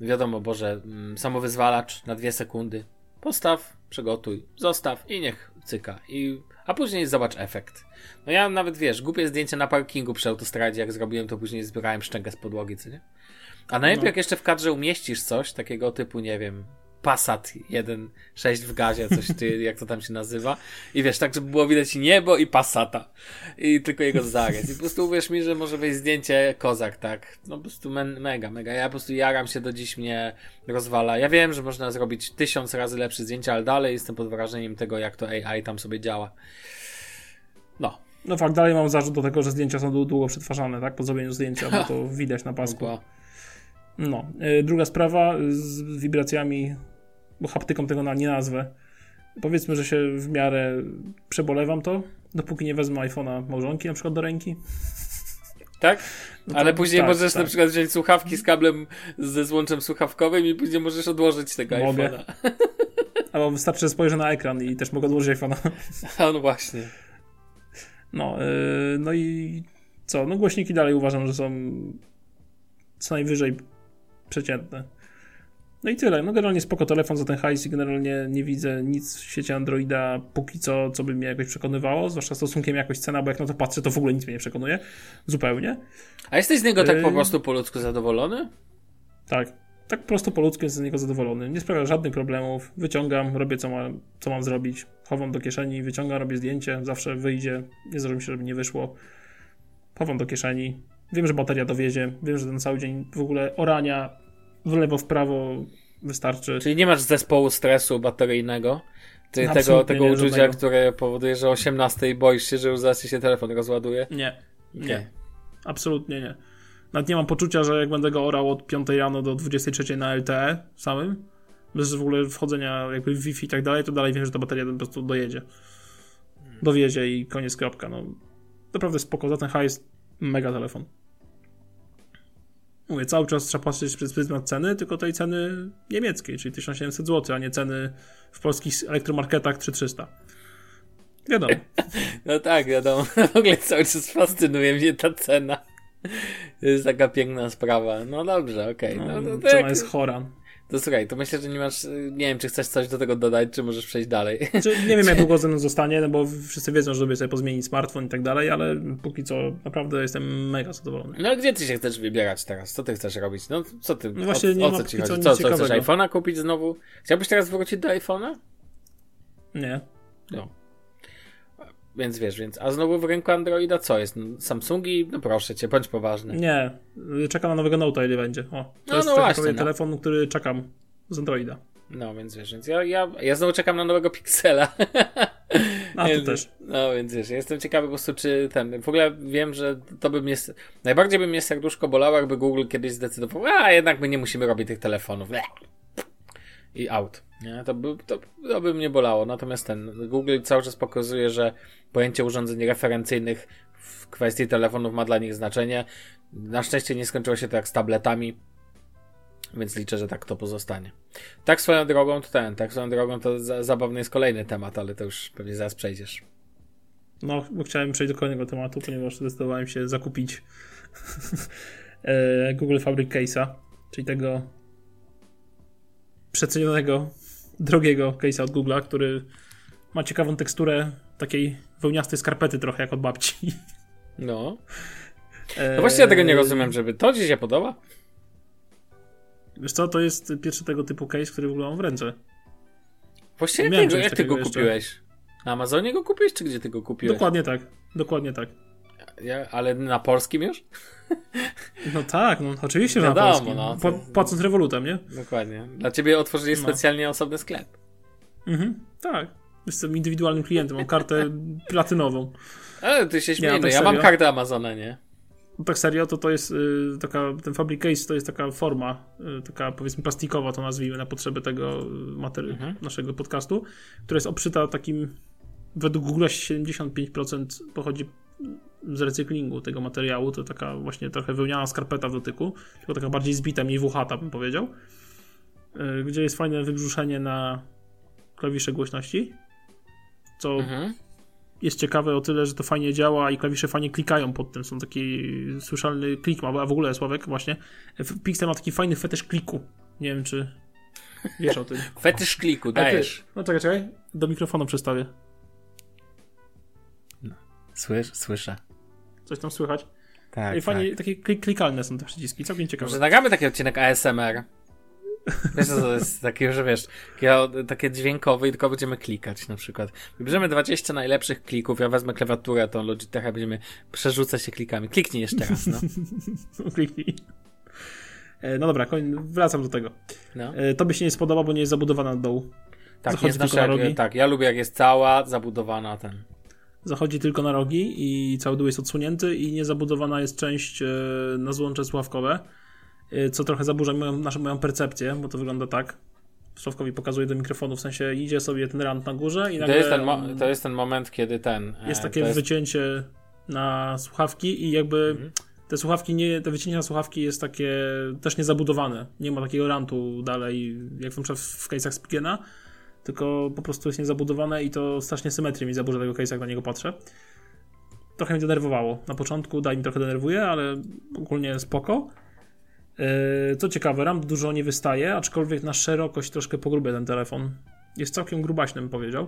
wiadomo, Boże, mm, samowyzwalacz na dwie sekundy. Postaw, przygotuj, zostaw i niech cyka. I, a później zobacz efekt. No ja nawet, wiesz, głupie zdjęcie na parkingu przy autostradzie, jak zrobiłem, to później zbierałem szczękę z podłogi, co nie? A najlepiej No. jak jeszcze w kadrze umieścisz coś takiego typu, nie wiem, Passat 1.6 w gazie, coś ty, jak to tam się nazywa. I wiesz, tak, żeby było widać niebo i Passata. I tylko jego zarys. I po prostu uwierz mi, że może wejść zdjęcie kozak, tak. No po prostu men, mega, mega. Ja po prostu jaram się do dziś mnie rozwala. Ja wiem, że można zrobić tysiąc razy lepsze zdjęcia, ale dalej jestem pod wrażeniem tego, jak to AI tam sobie działa. No. no fakt, dalej mam zarzut do tego, że zdjęcia są dłu- długo przetwarzane, tak? Po zrobieniu zdjęcia, bo to widać na pasku. No. Y, Druga sprawa z wibracjami, bo haptyką tego na nie nazwę. Powiedzmy, że się w miarę przebolewam to, dopóki nie wezmę iPhone'a małżonki na przykład do ręki. Tak? No to- Ale później tak, możesz na tak. przykład wziąć słuchawki z kablem ze złączem słuchawkowym i później możesz odłożyć tego Mogę. iPhone'a. Albo wystarczy, że spojrzę na ekran i też mogę odłożyć iPhone'a. A no właśnie. No, yy, no i co? No głośniki dalej uważam, że są co najwyżej przeciętne. No i tyle. No generalnie spoko telefon za ten hajs i generalnie nie widzę nic w świecie Androida póki co, co by mnie jakoś przekonywało, zwłaszcza stosunkiem jakoś cena, bo jak na to patrzę, to w ogóle nic mnie nie przekonuje. Zupełnie. A jesteś z niego tak po Yy. prostu po ludzku zadowolony? Tak. Tak prosto po ludzku jestem z niego zadowolony. Nie sprawia żadnych problemów. Wyciągam, robię co, ma, co mam zrobić. Chowam do kieszeni, wyciągam, robię zdjęcie. Zawsze wyjdzie. Nie mi się, żeby nie wyszło. Chowam do kieszeni. Wiem, że bateria dowiezie. Wiem, że ten cały dzień w ogóle orania w lewo, w prawo wystarczy. Czyli nie masz zespołu stresu bateryjnego? Ty, tego, tego nie, uczucia, żadnego. które powoduje, że o 18 boisz się, że już zaraz się telefon rozładuje? Nie. Nie. Okej. Absolutnie nie. Nawet nie mam poczucia, że jak będę go orał od 5 rano do 23 na LTE samym, bez w ogóle wchodzenia jakby w Wi-Fi i tak dalej, to dalej wiem, że ta bateria po prostu dojedzie. Dowiezie i koniec, kropka. No, naprawdę spoko. Za ten hajs mega telefon. Mówię, cały czas trzeba patrzeć przez pryzmat ceny, tylko tej ceny niemieckiej, czyli 1700 zł, a nie ceny w polskich elektromarketach 3300. Wiadomo. No tak, wiadomo. W ogóle cały czas fascynuje mnie ta cena. To jest taka piękna sprawa. No dobrze, okej. No, No, to, cena jak, jest chora. To słuchaj, to myślę, że nie masz... Nie wiem, czy chcesz coś do tego dodać, czy możesz przejść dalej. Znaczy, nie wiem, jak długo ze mną zostanie, no bo wszyscy wiedzą, że lubię sobie pozmienić smartfon i tak dalej, ale póki co naprawdę jestem mega zadowolony. No gdzie ty się chcesz wybierać teraz? Co ty chcesz robić? No co ty? No właśnie o, nie o co ci co chodzi? nic Co, co chcesz iPhone'a kupić znowu? Chciałbyś teraz wrócić do iPhone'a? Nie. No. Więc wiesz, więc. A znowu w rynku Androida co jest? No, Samsungi? No proszę cię, bądź poważny. Nie. Czekam na nowego Note'a, ile będzie. O, to No, jest no właśnie, no. telefon, który czekam z Androida. No więc wiesz, więc ja, ja, ja znowu czekam na nowego Pixela. A to też. No więc wiesz, ja jestem ciekawy po prostu, czy ten. W ogóle wiem, że to by mnie. Najbardziej by mnie serduszko bolało, jakby Google kiedyś zdecydował, a jednak my nie musimy robić tych telefonów. I out. Nie? To, by, to, to by mnie bolało. Natomiast ten Google cały czas pokazuje, że pojęcie urządzeń referencyjnych w kwestii telefonów ma dla nich znaczenie. Na szczęście nie skończyło się to jak z tabletami, więc liczę, że tak to pozostanie. Tak swoją drogą to ten, tak swoją drogą to za, zabawny jest kolejny temat, ale to już pewnie zaraz przejdziesz. No, chciałem przejść do kolejnego tematu, ponieważ zdecydowałem się zakupić e, Google Fabric Case'a, czyli tego przecenionego, drogiego case'a od Google'a, który ma ciekawą teksturę takiej wełniastej skarpety trochę jak od babci. No. No właśnie ja tego nie rozumiem, żeby to ci się podoba? Wiesz co, to jest pierwszy tego typu case, który w ogóle mam w ręce. Właściwie jak, jak ty go kupiłeś? Na Amazonie go kupiłeś, czy gdzie ty go kupiłeś? Dokładnie tak, dokładnie tak. Ale na polskim już? No tak, no oczywiście, że Wiadomo, na polskim. No, to... Płacąc rewolutem, nie? Dokładnie. Dla ciebie otworzyli no. specjalnie osobny sklep. Mhm, tak. Jestem indywidualnym klientem, mam kartę platynową. Ale ty się śmiejesz, no, tak ja mam kartę Amazona, nie? No tak serio, to to jest y, taka, ten fabric case to jest taka forma, y, taka powiedzmy plastikowa to nazwijmy na potrzeby tego y, materi- mhm. naszego podcastu, która jest obszyta takim, według Google 75% pochodzi z recyklingu tego materiału, to taka właśnie trochę wełniana skarpeta w dotyku, tylko taka bardziej zbita, mniej włochata bym powiedział, gdzie jest fajne wybrzuszenie na klawisze głośności, co mhm jest ciekawe o tyle, że to fajnie działa i klawisze fajnie klikają pod tym. Są taki słyszalny klik, a w ogóle Sławek właśnie. Pixel ma taki fajny fetysz kliku. Nie wiem, czy wiesz o tym. fetysz kliku, dajesz. No czekaj, czekaj. Do mikrofonu przestawię. No. Słysz, słyszę. Coś tam słychać? Tak, I fajnie, tak. takie klik, klikalne są te przyciski, całkiem ciekawe. Może nagramy taki odcinek ASMR. Wiesz, to jest takie, że wiesz, takie, dźwiękowe i tylko będziemy klikać na przykład. Wybierzemy 20 najlepszych klików, ja wezmę klawiaturę, tą Logitecha, będziemy przerzucać się klikami. Kliknij jeszcze raz, no. Kliknij. E, no dobra, wracam do tego. No. E, to by się nie spodoba, bo nie jest zabudowana od dołu. Tak, Zachodzi jest tylko na rogi. tak, ja lubię jak jest cała zabudowana ten. Zachodzi tylko na rogi i cały dół jest odsunięty i niezabudowana jest część e, na złącze sławkowe Y, co trochę zaburza moją, naszą, moją percepcję, bo to wygląda tak. Sławkowi pokazuje do mikrofonu, w sensie idzie sobie ten rant na górze i nagle... To jest ten, mo- to jest ten moment, kiedy ten... E, jest takie jest... wycięcie na słuchawki i jakby mhm. te słuchawki, nie, te wycięcie na słuchawki jest takie też niezabudowane. Nie ma takiego rantu dalej, jak na przykład w case'ach Spigena, tylko po prostu jest niezabudowane i to strasznie symetrię mi zaburza tego case'a, jak na niego patrzę. Trochę mnie denerwowało. Na początku daj mi trochę denerwuje, ale ogólnie spoko. E, co ciekawe, RAM dużo nie wystaje, aczkolwiek na szerokość troszkę pogrubia ten telefon. Jest całkiem grubaśny, bym powiedział.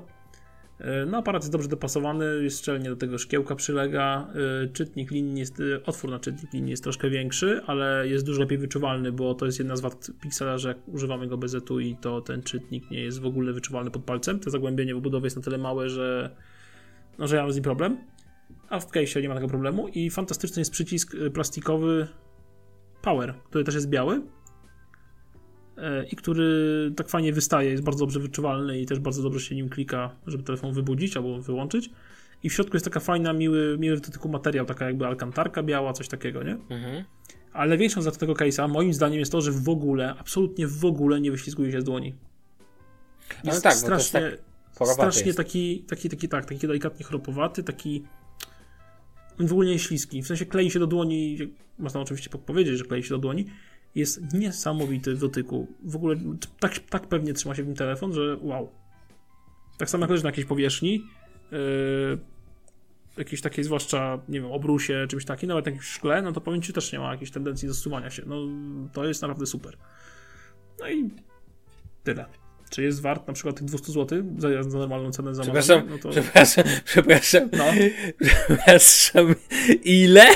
E, no, aparat jest dobrze dopasowany, jest szczelnie do tego szkiełka przylega. E, czytnik linii jest, otwór na czytnik linii jest troszkę większy, ale jest dużo lepiej wyczuwalny, bo to jest jedna z wad Pixela, że jak używamy go bez etui, to ten czytnik nie jest w ogóle wyczuwalny pod palcem. To zagłębienie w budowie jest na tyle małe, że, no, że ja mam z nim problem. A w case nie ma tego problemu i fantastyczny jest przycisk plastikowy Power, który też jest biały e, i który tak fajnie wystaje, jest bardzo dobrze wyczuwalny i też bardzo dobrze się nim klika, żeby telefon wybudzić albo wyłączyć. I w środku jest taka fajna, miły, miły w dotyku materiał, taka jakby alkantarka biała, coś takiego, nie? Mhm. Ale większą za tego case'a, moim zdaniem, jest to, że w ogóle, absolutnie w ogóle nie wyślizguje się z dłoni. No jest no tak, strasznie, tak strasznie jest. taki, taki, taki, tak, taki delikatnie chropowaty, taki w ogóle nie śliski. W sensie klei się do dłoni, można oczywiście powiedzieć, że klei się do dłoni. Jest niesamowity w dotyku. W ogóle tak, tak pewnie trzyma się w nim telefon, że wow. Tak samo jak leży na jakiejś powierzchni, yy, jakiejś takiej zwłaszcza, nie wiem, obrusie, czymś takim, nawet jakimś szkle, no to powiem Ci też nie ma jakiejś tendencji do zsuwania się. No to jest naprawdę super. No i tyle czy jest wart na przykład tych 200 zł za, za normalną cenę za Przepraszam, no to... przepraszam, przepraszam. No. Przepraszam, ile?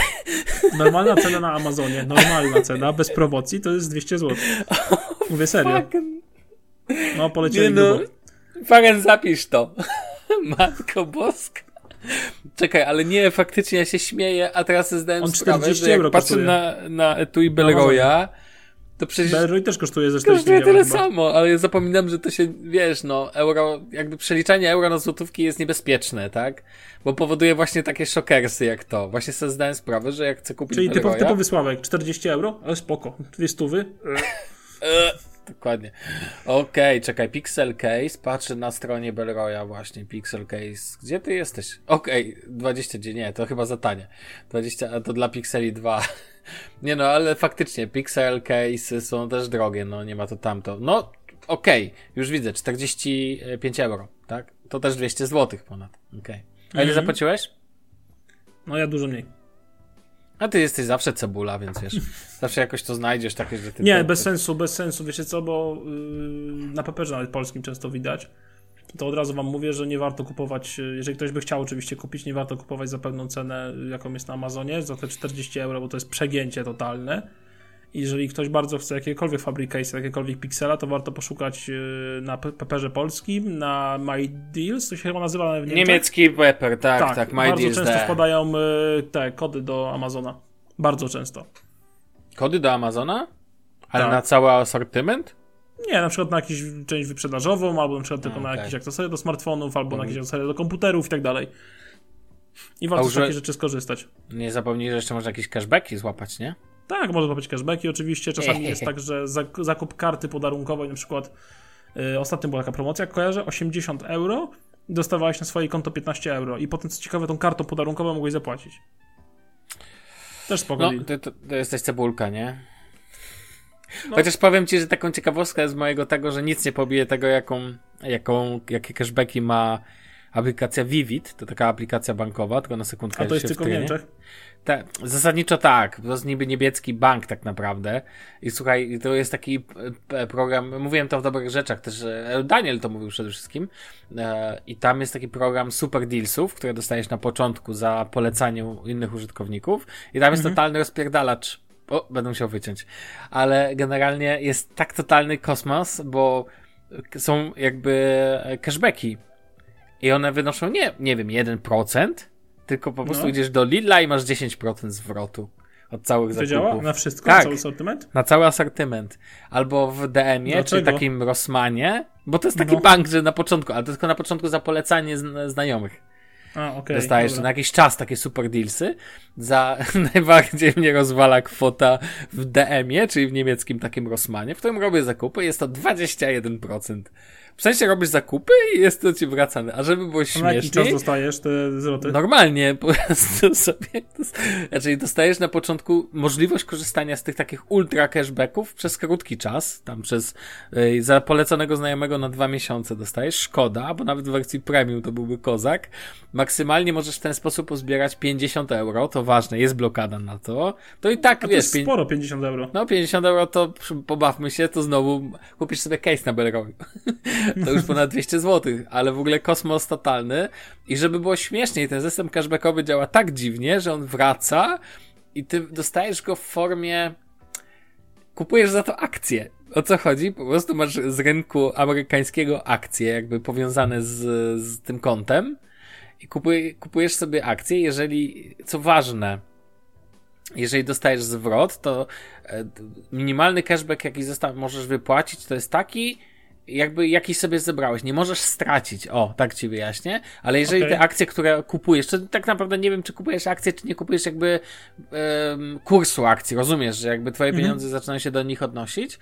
Normalna cena na Amazonie, normalna cena, bez promocji, to jest 200 zł. Mówię serio. No, polecieli no. Fagen, zapisz to. Matko boska. Czekaj, ale nie, faktycznie ja się śmieję, a teraz zdałem On sprawę, że jak patrzę na, na etui Belroya, To przecież Belroy też kosztuje ze 40 kosztuje tyle chyba. samo, ale ja zapominam, że to się, wiesz, no, euro, jakby przeliczanie euro na złotówki jest niebezpieczne, tak? Bo powoduje właśnie takie szokersy jak to. Właśnie sobie zdałem sprawę, że jak chcę kupić Czyli typowy, Belroya- typowy Sławek, 40 euro, ale spoko. Dwie stówy. Eee, Dokładnie. Okej, czekaj, Pixel Case, patrzę na stronie Belroya właśnie, Pixel Case. Gdzie ty jesteś? Okej, 20, nie, to chyba za tanie. 20, a to dla Pixeli 2. Nie no, ale faktycznie, Pixel Case są też drogie, no nie ma to tamto. No, okej, już widzę, 45 euro, tak? To też 200 zł ponad, okej. A ile Mhm. zapłaciłeś? No ja dużo mniej. A ty jesteś zawsze cebula, więc wiesz, zawsze jakoś to znajdziesz takie, że ty... Nie, bez sensu, bez sensu. Wiecie co, bo yy, na paperze nawet polskim często widać. To od razu wam mówię, że nie warto kupować, jeżeli ktoś by chciał oczywiście kupić, nie warto kupować za pewną cenę, jaką jest na Amazonie, za te 40 euro, bo to jest przegięcie totalne. Jeżeli ktoś bardzo chce jakiekolwiek Fabricase, jakiekolwiek Pixela, to warto poszukać yy, na pe- paperze polskim, na My Deals, to się chyba nazywa w. Niemiecki Wepper, tak, tak, My bardzo Deals często there. wpadają yy, te kody do Amazona. Bardzo często. Kody do Amazona? Ale Tak. na cały asortyment? Nie, na przykład na jakąś część wyprzedażową, albo na przykład tylko A, na jakieś akcesoria do smartfonów, albo na Mhm. jakieś akcesoria do komputerów i tak dalej. I warto z takich rzeczy skorzystać. Nie zapomnij, że jeszcze można jakieś cashbacki złapać, nie? Tak, można złapać cashbacki oczywiście. Czasami jest tak, że zak- zakup karty podarunkowej, na przykład yy, ostatnio była taka promocja, kojarzę, 80 euro dostawałeś na swoje konto 15 euro i potem, co ciekawe, tą kartą podarunkową mogłeś zapłacić. Też spoko No, ty, to, to jesteś cebulka, nie? No. Chociaż powiem ci, że taką ciekawostkę z mojego tego, że nic nie pobije tego, jaką, jaką, jakie cashbacki ma aplikacja Vivid, to taka aplikacja bankowa, tylko na sekundkę A to jest tylko w. Niemczech? Tak, zasadniczo tak. To jest niby niemiecki bank tak naprawdę. I słuchaj, to jest taki program, mówiłem to w dobrych rzeczach też, Daniel to mówił przede wszystkim. E, I tam jest taki program Super Dealsów, które dostajesz na początku za polecanie innych użytkowników. I tam jest totalny rozpierdalacz. O, będę musiał wyciąć. Ale generalnie jest tak totalny kosmos, bo są jakby cashbacki. I one wynoszą nie, nie wiem, 1%, tylko po prostu No. idziesz do Lidla i masz 10% zwrotu od całych To zakupów. działa? Na wszystko? Tak. Na cały sortyment? Na cały asortyment. Albo w DM-ie, czy takim Rossmanie, bo to jest taki No. bank, że na początku, ale to tylko na początku za polecanie zn- znajomych. A, okej. Dostajesz dobra. na jakiś czas takie super dealsy. Za najbardziej mnie rozwala kwota w DM-ie, czyli w niemieckim takim Rossmanie, w którym robię zakupy, jest to 21%. W sensie robisz zakupy i jest to ci wracane. A żeby było A na jaki czas śmieszniej, dostajesz te zwroty? Normalnie, po prostu sobie. Znaczy, dostajesz na początku możliwość korzystania z tych takich ultra cashbacków przez krótki czas, tam przez y, za poleconego znajomego na dwa miesiące dostajesz. Szkoda, bo nawet w wersji premium to byłby kozak. Maksymalnie możesz w ten sposób uzbierać 50 euro, to ważne, jest blokada na to. To i tak A to wiesz, jest pię- sporo, 50 euro. no 50 euro to pobawmy się, to znowu kupisz sobie case na Belroy. To już ponad 200 zł, ale w ogóle kosmos totalny. I żeby było śmieszniej, ten system cashbackowy działa tak dziwnie, że on wraca i ty dostajesz go w formie kupujesz za to akcje. O co chodzi? Po prostu masz z rynku amerykańskiego akcje, jakby powiązane z, z tym kontem i kupuj, kupujesz sobie akcje, jeżeli, co ważne, jeżeli dostajesz zwrot, to e, minimalny cashback, jaki zostaw, możesz wypłacić, to jest taki, jakby jakiś sobie zebrałeś. Nie możesz stracić. O, tak ci wyjaśnię. Ale jeżeli Okej. te akcje, które kupujesz, to tak naprawdę nie wiem, czy kupujesz akcje, czy nie kupujesz jakby em, kursu akcji. Rozumiesz, że jakby twoje pieniądze zaczynają się do nich odnosić.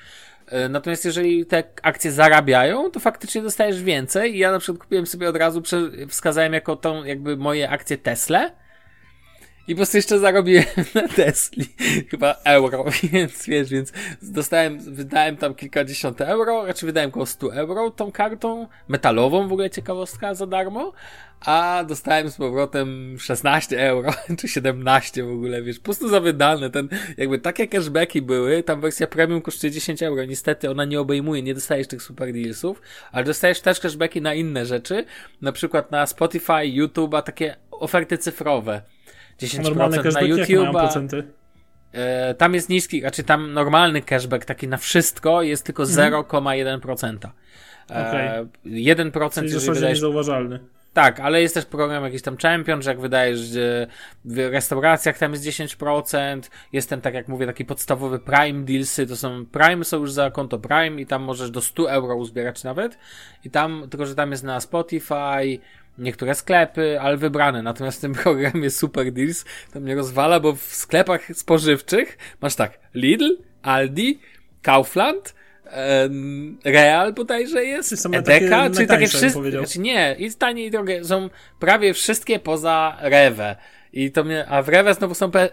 E, Natomiast jeżeli te akcje zarabiają, to faktycznie dostajesz więcej. I ja na przykład kupiłem sobie od razu, wskazałem jako tą jakby moje akcje Tesla. I po prostu jeszcze zarobiłem na Tesli. Chyba euro, więc wiesz, więc dostałem, wydałem tam kilkadziesiąt euro, raczej wydałem około 100 euro tą kartą, metalową w ogóle ciekawostka za darmo, a dostałem z powrotem 16 euro, czy 17 w ogóle, wiesz, po prostu za wydane, ten, jakby takie cashbacki były, tam wersja premium kosztuje 10 euro, niestety ona nie obejmuje, nie dostajesz tych super dealsów, ale dostajesz też cashbacki na inne rzeczy, na przykład na Spotify, YouTube, a takie oferty cyfrowe. 10% Normalne na YouTube'a. E, tam jest niski, znaczy tam normalny cashback taki na wszystko jest tylko 0,1%. E, Mhm. Okej. 1% Czyli jeżeli wydajesz niezauważalny. Tak, ale jest też program jakiś tam Champion, że jak wydajesz e, w restauracjach tam jest 10%, jest ten, tak jak mówię, taki podstawowy Prime Dealsy, to są Prime, są już za konto Prime i tam możesz do 100 euro uzbierać nawet i tam, tylko że tam jest na Spotify, niektóre sklepy, ale wybrane. Natomiast w tym programie Super Deals to mnie rozwala, bo w sklepach spożywczych masz tak Lidl, Aldi, Kaufland, Real bodajże jest, Czy Edeka, takie czy takie wszystkie, powiedział. znaczy nie, i tanie i drogie, są prawie wszystkie poza Rewe. I to mnie, a w Rewe znowu są pe,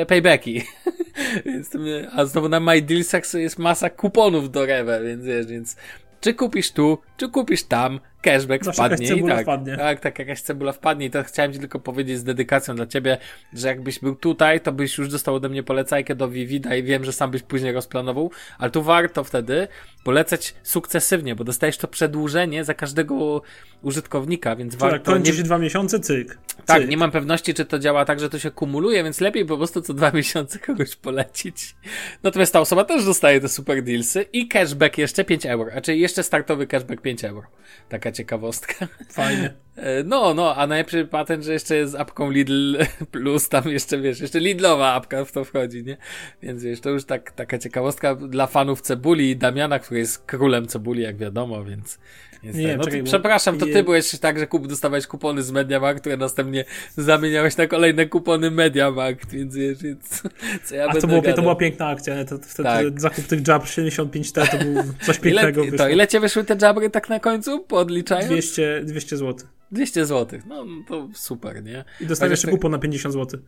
e, paybacki. więc to mnie, a znowu na My Dealsach jest masa kuponów do Rewe, więc wiesz, więc czy kupisz tu, czy kupisz tam, cashback Zawsze wpadnie i tak. wpadnie. Tak, tak, jakaś cebula wpadnie i to chciałem ci tylko powiedzieć z dedykacją dla ciebie, że jakbyś był tutaj, to byś już dostał ode mnie polecajkę do Vivida i wiem, że sam byś później rozplanował, ale tu warto wtedy polecać sukcesywnie, bo dostajesz to przedłużenie za każdego użytkownika, więc warto... kończy nie- się dwa miesiące, cyk. tak, cyk. nie mam pewności, czy to działa tak, że to się kumuluje, więc lepiej po prostu co dwa miesiące kogoś polecić. Natomiast ta osoba też dostaje te super dealsy i cashback jeszcze 5 euro, znaczy jeszcze startowy cashback 5 euro. Taka ciekawostka. Fajnie. E, No, no, a najlepszy patent, że jeszcze jest z apką Lidl Plus, tam jeszcze, wiesz, jeszcze Lidlowa apka w to wchodzi, nie? Więc wiesz, to już tak, taka ciekawostka dla fanów cebuli i Damiana, który jest królem cebuli, jak wiadomo, więc... więc Nie, tak. no, czekaj, to, przepraszam, to je- ty byłeś tak, że kup, dostawałeś kupony z Mediamarkt, które następnie zamieniałeś na kolejne kupony Mediamarkt, więc wiesz, więc co ja A to, było, to była piękna akcja, nie? To, to, wtedy Tak. zakup tych Jabr 75T to był coś Ile, pięknego. to wyszło. ile cię wyszły te jabry tak na końcu, podliczając? 200, 200 zł. 200 zł. No, to super, nie? I jeszcze tak- kupon na 50 zł.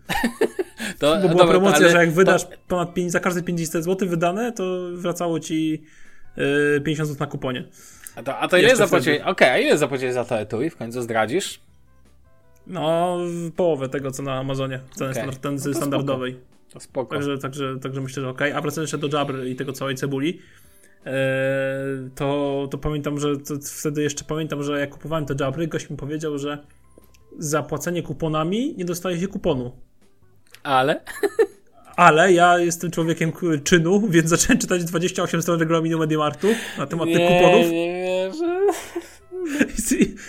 To, Bo była dobra, promocja, ale że jak wydasz To, ponad 5, za każde 50 zł wydane, to wracało ci yy, 50 zł na kuponie. a to, a to ile zapłaciłeś? Okej, a ile zapłaciłeś za to etui? W końcu zdradzisz? No, połowę tego, co na Amazonie. Ceny Okej. standard, No standardowej. To spoko. Także, także, także myślę, że okej. A wracając jeszcze do Jabry i tego całej cebuli, to, to pamiętam, że to wtedy jeszcze pamiętam, że jak kupowałem te Jabry, gość mi powiedział, że za płacenie kuponami nie dostaje się kuponu. Ale? Ale ja jestem człowiekiem czynu, więc zacząłem czytać 28 stron regulaminu Mediamarktu na temat tych kuponów Nie wierzę.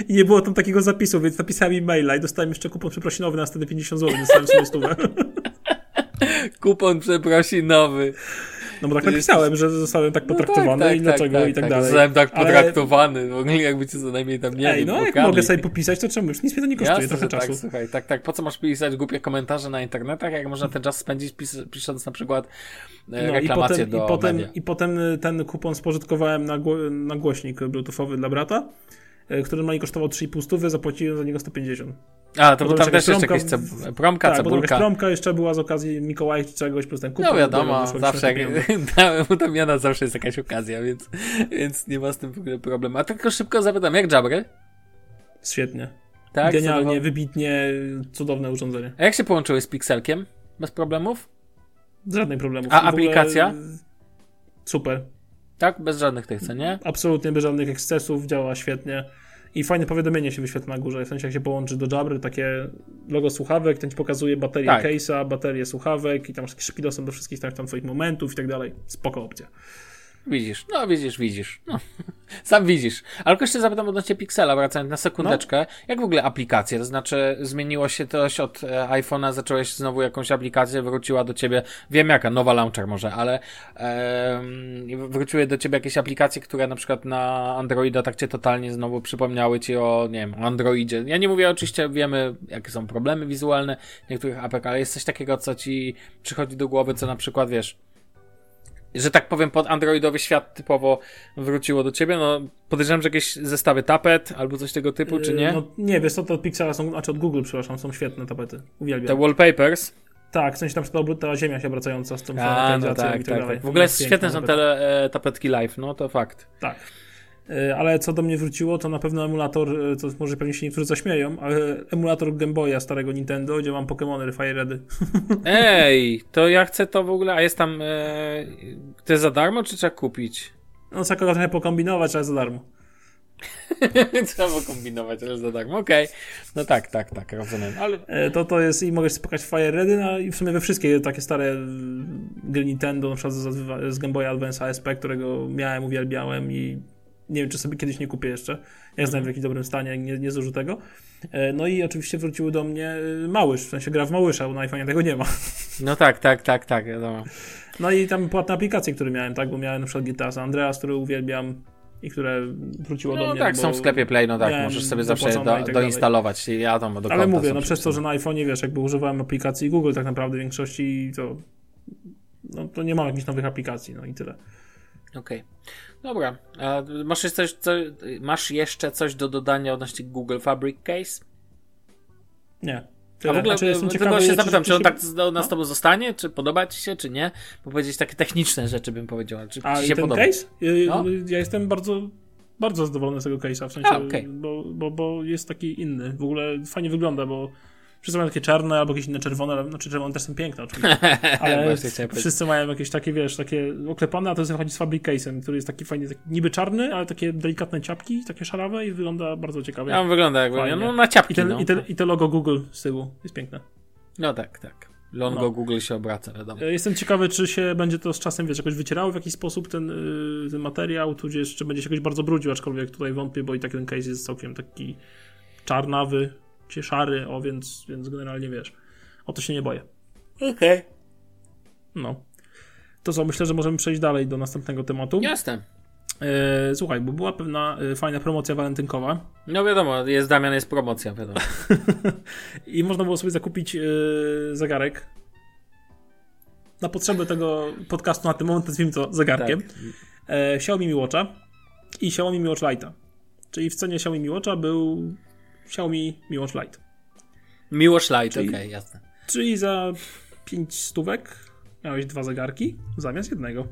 I, nie było tam takiego zapisu, więc napisałem im maila i dostałem jeszcze kupon przeprosinowy na następne 50 zł, dostałem sobie stówę. Kupon przeprosinowy. No bo tak napisałem, że zostałem tak potraktowany i dlaczego i tak, dalej. Zostałem tak Ale- potraktowany. W ogóle jakby cię co najmniej tam nie Ej, wiem, no jak mogę sobie popisać, to czemu już? Nic mnie to nie kosztuje Jasne, trochę tak, czasu. słuchaj, tak, tak. Po co masz pisać głupie komentarze na internetach, jak można ten czas spędzić pis pisząc na przykład e, No i reklamacje potem, do i, potem, media. I potem ten kupon spożytkowałem na, gło- na głośnik bluetoothowy dla brata, y, który mnie kosztował 3,5 stówy, zapłaciłem za niego 150. A, to Potem tam jakaś też jeszcze promka jakieś w- ceb- promka, tak, jakaś cebulka. promka jeszcze była z okazji Mikołaja czy czegoś, plus ten kupon. No wiadomo, mi zawsze jak u Damiana zawsze jest jakaś okazja, więc, więc nie ma z tym w ogóle problemu. A tylko szybko zapytam, jak Jabry? Świetnie. Tak? Genialnie, wybitnie, cudowne urządzenie. A jak się połączyły z Pixelkiem? Bez problemów? Żadnych problemów. A aplikacja? Super. Tak? Bez żadnych tych, co nie? Absolutnie bez żadnych ekscesów, działa świetnie. I fajne powiadomienie się wyświetla na górze. W sensie jak się połączy do Jabry, takie logo słuchawek, ten ci pokazuje baterię Tak. case'a, baterię słuchawek i tam szybki dostęp do wszystkich tam, tam twoich momentów i tak dalej. Spoko opcja. Widzisz, no widzisz, widzisz. No. Sam widzisz. Ale jeszcze zapytam odnośnie Pixela, wracając na sekundeczkę. Jak w ogóle aplikacje? To znaczy, zmieniło się coś od e, iPhone'a, zacząłeś znowu jakąś aplikację, wróciła do ciebie, wiem jaka, nowa launcher może, ale em, wróciły do ciebie jakieś aplikacje, które na przykład na Androida tak cię totalnie znowu przypomniały ci o, nie wiem, Androidzie. Ja nie mówię, oczywiście wiemy, jakie są problemy wizualne niektórych apek, ale jest coś takiego, co ci przychodzi do głowy, co na przykład, wiesz, że tak powiem, pod androidowy świat typowo wróciło do ciebie? No, podejrzewam, że jakieś zestawy tapet albo coś tego typu, czy Yy, nie? No, nie, wiesz to od Pixela są, znaczy od Google, przepraszam, są świetne tapety. Uwielbiam. Te wallpapers. Tak, w sensie tam ta ziemia się obracająca z tą A, no tak, tak tak, tak. W ogóle Piękne świetne są te e, tapetki live, no to fakt. Tak. Y, Ale co do mnie wróciło, to na pewno emulator, to może pewnie się niektórzy zaśmieją, ale emulator Game Boya starego Nintendo, gdzie mam Pokémony Fire Redy. Ej, to ja chcę to w ogóle, a jest tam, e, to jest za darmo, czy trzeba kupić? No trzeba trochę pokombinować, ale za darmo. trzeba kombinować, ale za darmo, okej. No tak, tak, tak, rozumiem, ale E, To to jest i mogę sobie pokazać Fire Redy no i w sumie we wszystkie takie stare gry Nintendo, na przykład z, z Game Boya Advance ASP, którego miałem, uwielbiałem i Nie wiem, czy sobie kiedyś nie kupię jeszcze. Ja znam w jakimś dobrym stanie, nie, nie zużytego. E, No i oczywiście wróciły do mnie y, Małysz, w sensie gra w Małysza, bo na iPhone tego nie ma. No tak, tak, tak, tak, wiadomo. No i tam płatne aplikacje, które miałem, tak, bo miałem na przykład GTA San Andreas, które uwielbiam i które wróciło do No mnie. tak, bo są w sklepie Play, no tak, miałem możesz sobie zawsze do, tak doinstalować. Ja tam do Ale mówię, no przez to, że na iPhone'ie, wiesz, jakby używałem aplikacji Google tak naprawdę w większości, to no to nie mam jakichś nowych aplikacji, no i tyle. Okej. Dobra. A masz, jeszcze coś, co, masz jeszcze coś do dodania odnośnie Google Fabric Case? Nie. A Tyle. w ogóle Znaczy, jestem tylko ciekawy, się czy zapytam, czy on tak do, na no. z tobą zostanie? Czy podoba ci się, czy nie? Bo powiedzieć takie techniczne rzeczy bym powiedział. Czy A ci się ten podoba? case? Y, No. Ja jestem bardzo, bardzo zadowolony z tego case'a, w sensie, A, okej. bo, bo, bo jest taki inny. W ogóle fajnie wygląda, bo wszyscy mają takie czarne albo jakieś inne czerwone, znaczy czerwone też są piękne oczywiście, ale wszyscy mają jakieś takie, wiesz, takie oklepane, a to wychodzi z Fabric Case'em, który jest taki fajny, taki niby czarny, ale takie delikatne ciapki, takie szarawe i wygląda bardzo ciekawie. Ja on wygląda jakby, Fajnie. no na ciapki, I, ten, no. i, te, I te logo Google z tyłu jest piękne. No tak, tak. Longo No. Google się obraca, wiadomo. E, Jestem ciekawy, czy się będzie to z czasem, wiesz, jakoś wycierało w jakiś sposób ten, y, ten materiał, tudzież czy będzie się jakoś bardzo brudził, aczkolwiek tutaj wątpię, bo i tak ten case jest całkiem taki czarnawy, czy szary, o, więc, więc generalnie wiesz, o to się nie boję. Okej. No. To co, myślę, że możemy przejść dalej do następnego tematu. Jasne. E, słuchaj, bo była pewna e, fajna promocja walentynkowa No wiadomo, jest Damian, jest promocja, wiadomo. i można było sobie zakupić e, zegarek na potrzeby tego podcastu na ten moment, nazwijmy to zegarkiem. Tak. e, Xiaomi Mi Watcha i Xiaomi Mi Watch Lite'a. Czyli w cenie Xiaomi Mi Watcha był Xiaomi Mi Watch Lite. Miłosz Light, Czyli- okej, jasne. Czyli za 5 stówek miałeś dwa zegarki zamiast jednego.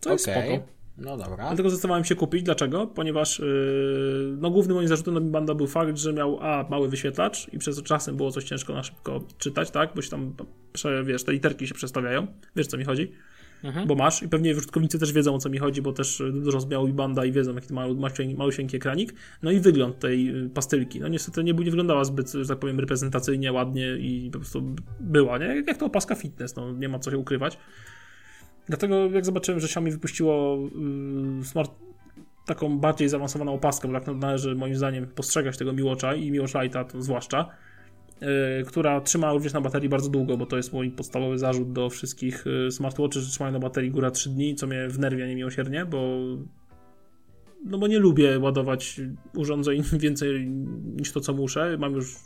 Co jest Okej. spoko. No dobra. Dlatego zdecydowałem się kupić. Dlaczego? Ponieważ yy, no, głównym moim zarzutem na Mi Banda był fakt, że miał a mały wyświetlacz i przez to czasem było coś ciężko na szybko czytać, tak? Bo się tam, prze, wiesz, te literki się przestawiają. Wiesz, co mi chodzi? Mhm. Bo masz i pewnie użytkownicy też wiedzą, o co mi chodzi, bo też y, dużo zmiał Mi Banda i wiedzą, jaki mały, malusieńki ekranik. No i wygląd tej y, pastylki. No niestety nie, nie wyglądała zbyt, że tak powiem, reprezentacyjnie, ładnie i po prostu była, nie? Jak to opaska fitness, no nie ma co się ukrywać. Dlatego jak zobaczyłem, że Xiaomi wypuściło y, smart, taką bardziej zaawansowaną opaskę, bo tak należy moim zdaniem postrzegać tego Miłocza i Miłocz Lite'a to zwłaszcza, która trzyma również na baterii bardzo długo, bo to jest mój podstawowy zarzut do wszystkich y, smartwatchy, że trzymają na baterii góra 3 dni, co mnie wnerwia niemiłosiernie, bo no bo nie lubię ładować urządzeń więcej niż to, co muszę. Mam już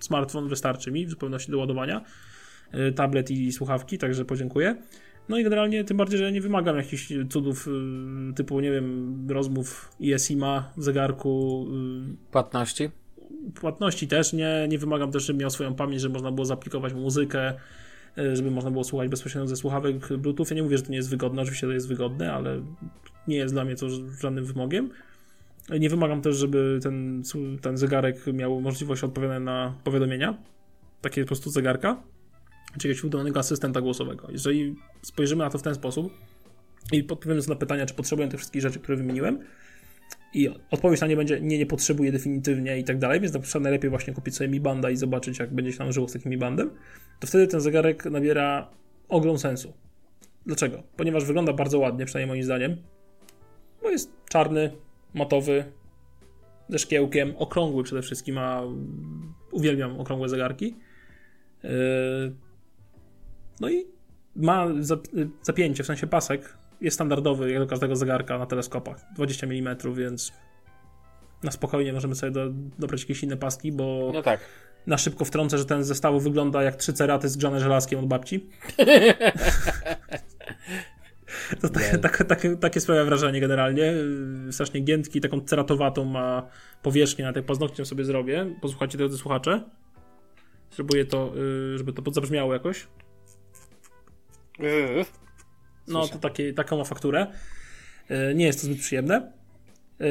smartfon, wystarczy mi w zupełności do ładowania. Y, Tablet i słuchawki, także podziękuję. No i generalnie tym bardziej, że nie wymagam jakichś cudów typu, nie wiem, rozmów ISIMA w zegarku, Płatności? Płatności też nie, nie wymagam też, żeby miał swoją pamięć, żeby można było zaaplikować muzykę, y, żeby można było słuchać bezpośrednio ze słuchawek Bluetooth. Ja nie mówię, że to nie jest wygodne, oczywiście to jest wygodne, ale nie jest dla mnie to żadnym wymogiem. Nie wymagam też, żeby ten, ten zegarek miał możliwość odpowiadania na powiadomienia, takie po prostu zegarka, czy jakiegoś udanego asystenta głosowego. Jeżeli spojrzymy na to w ten sposób i odpowiemy na pytania, czy potrzebuję tych wszystkich rzeczy, które wymieniłem, i odpowiedź na nie będzie nie, nie potrzebuję definitywnie i tak dalej, więc na przykład najlepiej właśnie kupić sobie Mi Banda i zobaczyć, jak będzie się nam żyło z takim Mi Bandem, to wtedy ten zegarek nabiera ogrom sensu. Dlaczego? Ponieważ wygląda bardzo ładnie, przynajmniej moim zdaniem, bo jest czarny, matowy, ze szkiełkiem, okrągły przede wszystkim, a uwielbiam okrągłe zegarki. Yy, No i ma zap- zapięcie, w sensie pasek, jest standardowy jak do każdego zegarka na teleskopach, 20 mm, więc na spokojnie możemy sobie do, dobrać jakieś inne paski, bo No tak. na szybko wtrącę, że ten z zestawu wygląda jak trzy ceraty zgrzane żelazkiem od babci. To tak, tak, tak, takie sprawia wrażenie generalnie. Yy, Strasznie giętki, taką ceratowatą ma powierzchnię, nawet jak paznokciem sobie zrobię. Posłuchajcie tego, słuchacze. Spróbuję to, yy, żeby to zabrzmiało jakoś. No, Słyszę. to takie, taką ma fakturę. Yy, Nie jest to zbyt przyjemne. Yy,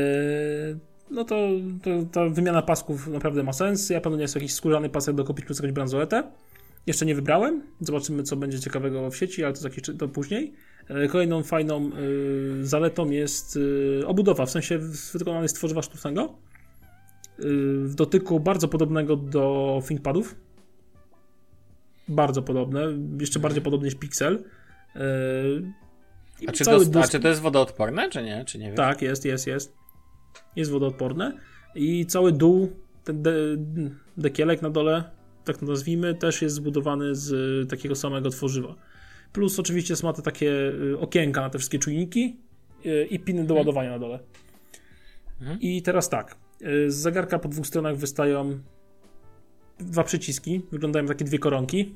No to, to ta wymiana pasków naprawdę ma sens. Ja planuję sobie jakiś skórzany pasek dokupić plus jakąś bransoletę. Jeszcze nie wybrałem. Zobaczymy, co będzie ciekawego w sieci, ale to, za jakiś, to później. E, Kolejną fajną y, zaletą jest y, obudowa, w sensie wykonany z tworzywa sztucznego. Y, w dotyku bardzo podobnego do ThinkPadów. Bardzo podobne, jeszcze bardziej podobny niż Pixel. Y, I A czy, to, a czy to jest wodoodporne, czy nie? Czy nie wiesz? Tak, jest, jest, jest. Jest wodoodporne. I cały dół, ten de dekielek na dole, tak to nazwijmy, też jest zbudowany z y, takiego samego tworzywa. Plus oczywiście ma te takie y, okienka na te wszystkie czujniki y, i piny do ładowania na dole. Mhm. I teraz tak, z zegarka po dwóch stronach wystają dwa przyciski, wyglądają takie dwie koronki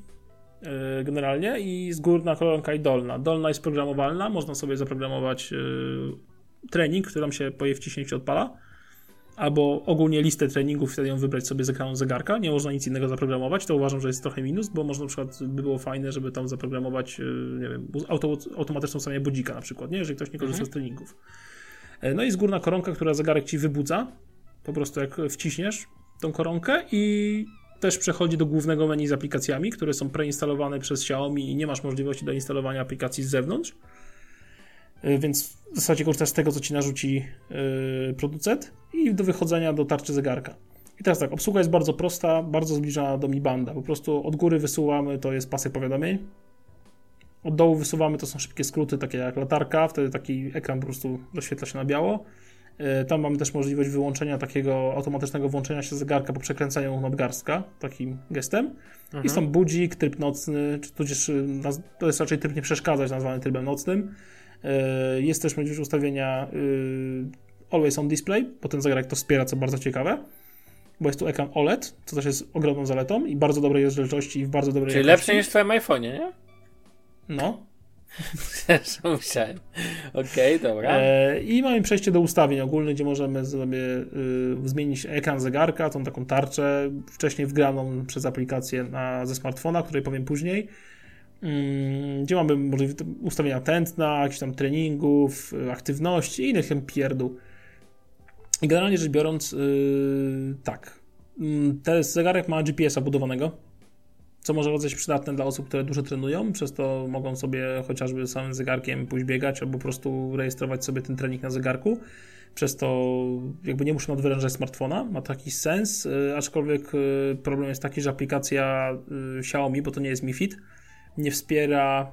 generalnie i z górna koronka i dolna. Dolna jest programowalna, można sobie zaprogramować y, trening, który tam się po jej wciśnięciu odpala, albo ogólnie listę treningów, wtedy ją wybrać sobie z ekranu zegarka. Nie można nic innego zaprogramować, to uważam, że jest trochę minus, bo można na przykład, by było fajne, żeby tam zaprogramować, y, nie wiem, auto, automatyczną ustawienie budzika na przykład, nie? jeżeli ktoś nie korzysta z treningów. E, No i z górna koronka, która zegarek ci wybudza, po prostu jak wciśniesz tą koronkę i też przechodzi do głównego menu z aplikacjami, które są preinstalowane przez Xiaomi i nie masz możliwości do instalowania aplikacji z zewnątrz. Y, Więc w zasadzie korzystasz z tego, co ci narzuci yy, producent i do wychodzenia do tarczy zegarka. I teraz tak, obsługa jest bardzo prosta, bardzo zbliżona do Mi Banda. Po prostu od góry wysyłamy, to jest pasek powiadomień. Od dołu wysuwamy, to są szybkie skróty, takie jak latarka, wtedy taki ekran po prostu doświetla się na biało. Yy, Tam mamy też możliwość wyłączenia takiego automatycznego włączenia się zegarka po przekręceniu nadgarstka, takim gestem. Jest tam budzik, tryb nocny, czy tudzież y, to jest raczej tryb nie przeszkadzać, nazwany trybem nocnym. Yy, Jest też możliwość ustawienia yy, Always on Display, bo ten zegarek to wspiera, co bardzo ciekawe. Bo jest tu ekran OLED, co też jest ogromną zaletą i bardzo dobrej rozdzielczości i w bardzo dobrej Czyli jakości. lepsze niż w twoim iPhone'ie, nie? No. Musiałem. Okej, dobra. E, I mamy przejście do ustawień ogólnych, gdzie możemy sobie y, zmienić ekran zegarka, tą taką tarczę, wcześniej wgraną przez aplikację na, ze smartfona, o której powiem później. Mm, Gdzie mamy ustawienia tętna, jakichś tam treningów, y, aktywności i innych tam pierdół. I generalnie rzecz biorąc, y, tak. Mm, Ten zegarek ma GPS-a budowanego, co może okazać przydatne dla osób, które dużo trenują, przez to mogą sobie chociażby samym zegarkiem pójść biegać albo po prostu rejestrować sobie ten trening na zegarku. Przez to jakby nie muszą nadwyrężać smartfona, ma taki sens, y, aczkolwiek y, problem jest taki, że aplikacja y, Xiaomi, bo to nie jest Mi Fit, nie wspiera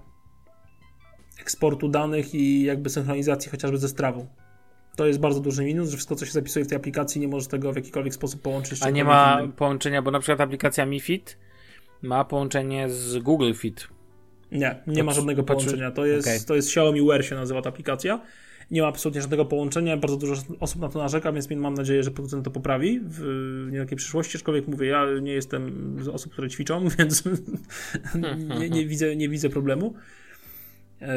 eksportu danych i jakby synchronizacji chociażby ze strawą. To jest bardzo duży minus, że wszystko, co się zapisuje w tej aplikacji, nie może tego w jakikolwiek sposób połączyć. A nie ma połączenia, bo na przykład aplikacja Mi Fit ma połączenie z Google Fit. Nie, nie ma żadnego połączenia. To jest, okej. to jest Xiaomi Wear się nazywa ta aplikacja. Nie ma absolutnie żadnego połączenia. Bardzo dużo osób na to narzeka, więc mam nadzieję, że producent to poprawi w niedalekiej przyszłości. Aczkolwiek mówię, ja nie jestem z osób, które ćwiczą, więc nie, nie, widzę, nie widzę problemu. Eee,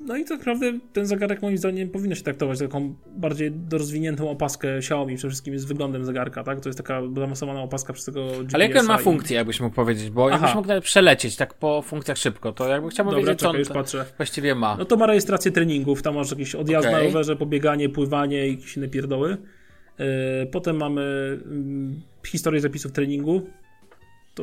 No i tak naprawdę ten zegarek moim zdaniem powinno się traktować taką bardziej rozwiniętą opaskę Xiaomi, przede wszystkim z wyglądem zegarka, tak? To jest taka zaawansowana opaska przez tego GPS-a. Ale jak on ma i- funkcję, jakbyś mógł powiedzieć, bo jakbyś mógł nawet przelecieć tak po funkcjach szybko, to jakby chciałbym Dobra, wiedzieć, co czekaj, on już to patrzę. właściwie ma. No to ma rejestrację treningów, tam masz jakiś odjazd na Okej. rowerze, pobieganie, pływanie i jakieś inne pierdoły. Yy, Potem mamy mm, historię zapisów treningu.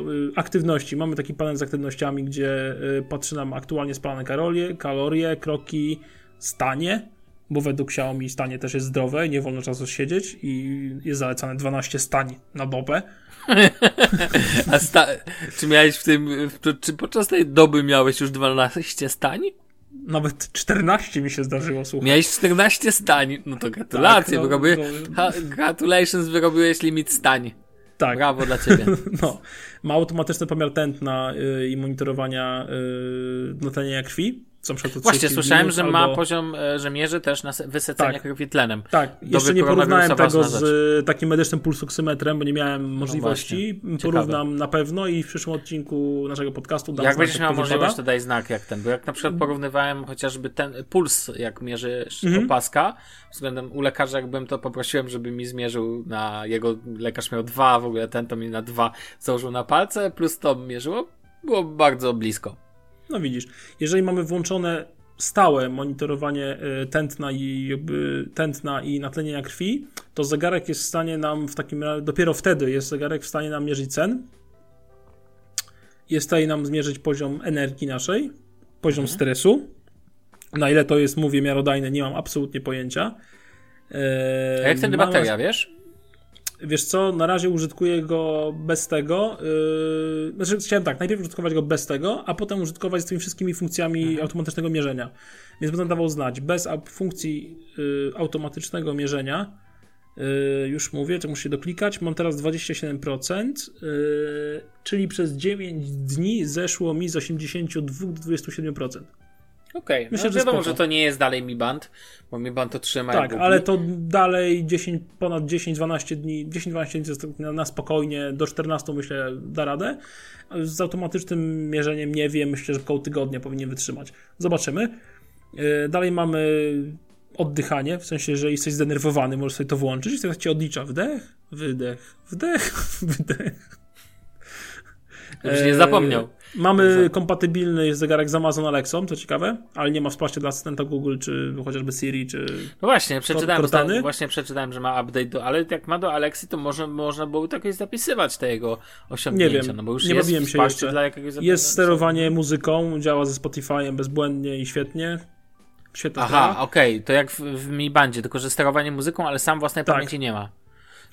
Y, aktywności. Mamy taki panel z aktywnościami, gdzie y, patrzy nam aktualnie spalane kalorie, kalorie, kroki, stanie, bo według Xiaomi stanie też jest zdrowe, nie wolno czasu siedzieć i jest zalecane 12 stań na dobę. A sta- czy miałeś w tym, czy podczas tej doby miałeś już 12 stań? Nawet 14 mi się zdarzyło, słuchaj. Miałeś 14 stań, no to gratulacje, no, wyrobiłeś, no. ha, gratulations, wyrobiłeś limit stań. Tak. Brawo dla ciebie. No, ma automatyczny pomiar tętna y, i monitorowania y, natanienia krwi. Na przykład Właśnie, 30 słyszałem, minut że ma albo... poziom, e, że mierzy też na se- wysycenie Tak. Tak, jeszcze nie porównałem tego z y, takim medycznym pulsoksymetrem, bo nie miałem możliwości. właśnie. Porównam na pewno i w przyszłym odcinku naszego podcastu dam Jak będziesz miał możliwość, wypada. to daj znak jak ten, bo jak na przykład porównywałem chociażby ten puls, jak mierzysz Mhm. opaska, względem u lekarza, jakbym to poprosiłem, żeby mi zmierzył na jego, lekarz miał dwa, w ogóle ten to mi na dwa założył na palce, plus to mierzyło, było bardzo blisko. No widzisz, jeżeli mamy włączone stałe monitorowanie y, tętna i jakby tętna i natlenienia krwi, to zegarek jest w stanie nam w takim razie, dopiero wtedy jest zegarek w stanie nam mierzyć cen, jest w stanie nam zmierzyć poziom energii naszej, poziom stresu, na ile to jest, mówię, miarodajne, nie mam absolutnie pojęcia. A jak wtedy bateria, wiesz? Wiesz co, na razie użytkuję go bez tego. Yy, znaczy, chciałem tak, najpierw użytkować go bez tego, a potem użytkować z tymi wszystkimi funkcjami Mhm. automatycznego mierzenia. Więc będę dawał znać, bez funkcji yy, automatycznego mierzenia, yy, już mówię, czy muszę się doklikać, mam teraz 27%, yy, czyli przez 9 dni zeszło mi z 82 do 27%. Okej, Myślę, no że wiadomo, spoko. że to nie jest dalej Mi Band, bo Mi Band to trzyma Tak, ale to dalej 10, ponad 10-12 dni, 10-12 dni to jest na, na spokojnie, do 14 myślę da radę. Z automatycznym mierzeniem nie wiem, myślę, że koło tygodnia powinien wytrzymać. Zobaczymy. Yy, Dalej mamy oddychanie, w sensie, że jesteś zdenerwowany, możesz sobie to włączyć i tak ci odlicza wdech, wydech, wdech, wydech. Żebyś nie zapomniał. Mamy kompatybilny zegarek z Amazon Alexą, co ciekawe, ale nie ma wsparcia dla asystenta Google, czy chociażby Siri, czy No właśnie, przeczytałem, Cortany? właśnie przeczytałem, że ma update, do, ale jak ma do Alexi, to może, można było jakoś zapisywać te jego osiągnięcia, Nie wiem, no bo już nie jest bawiłem się jeszcze. dla jakiegoś Jest sterowanie muzyką, działa ze Spotify'em bezbłędnie i świetnie. Świetna Aha, okej, to jak w, w Mi Bandzie, tylko że sterowanie muzyką, ale sam własnej Tak. pamięci nie ma.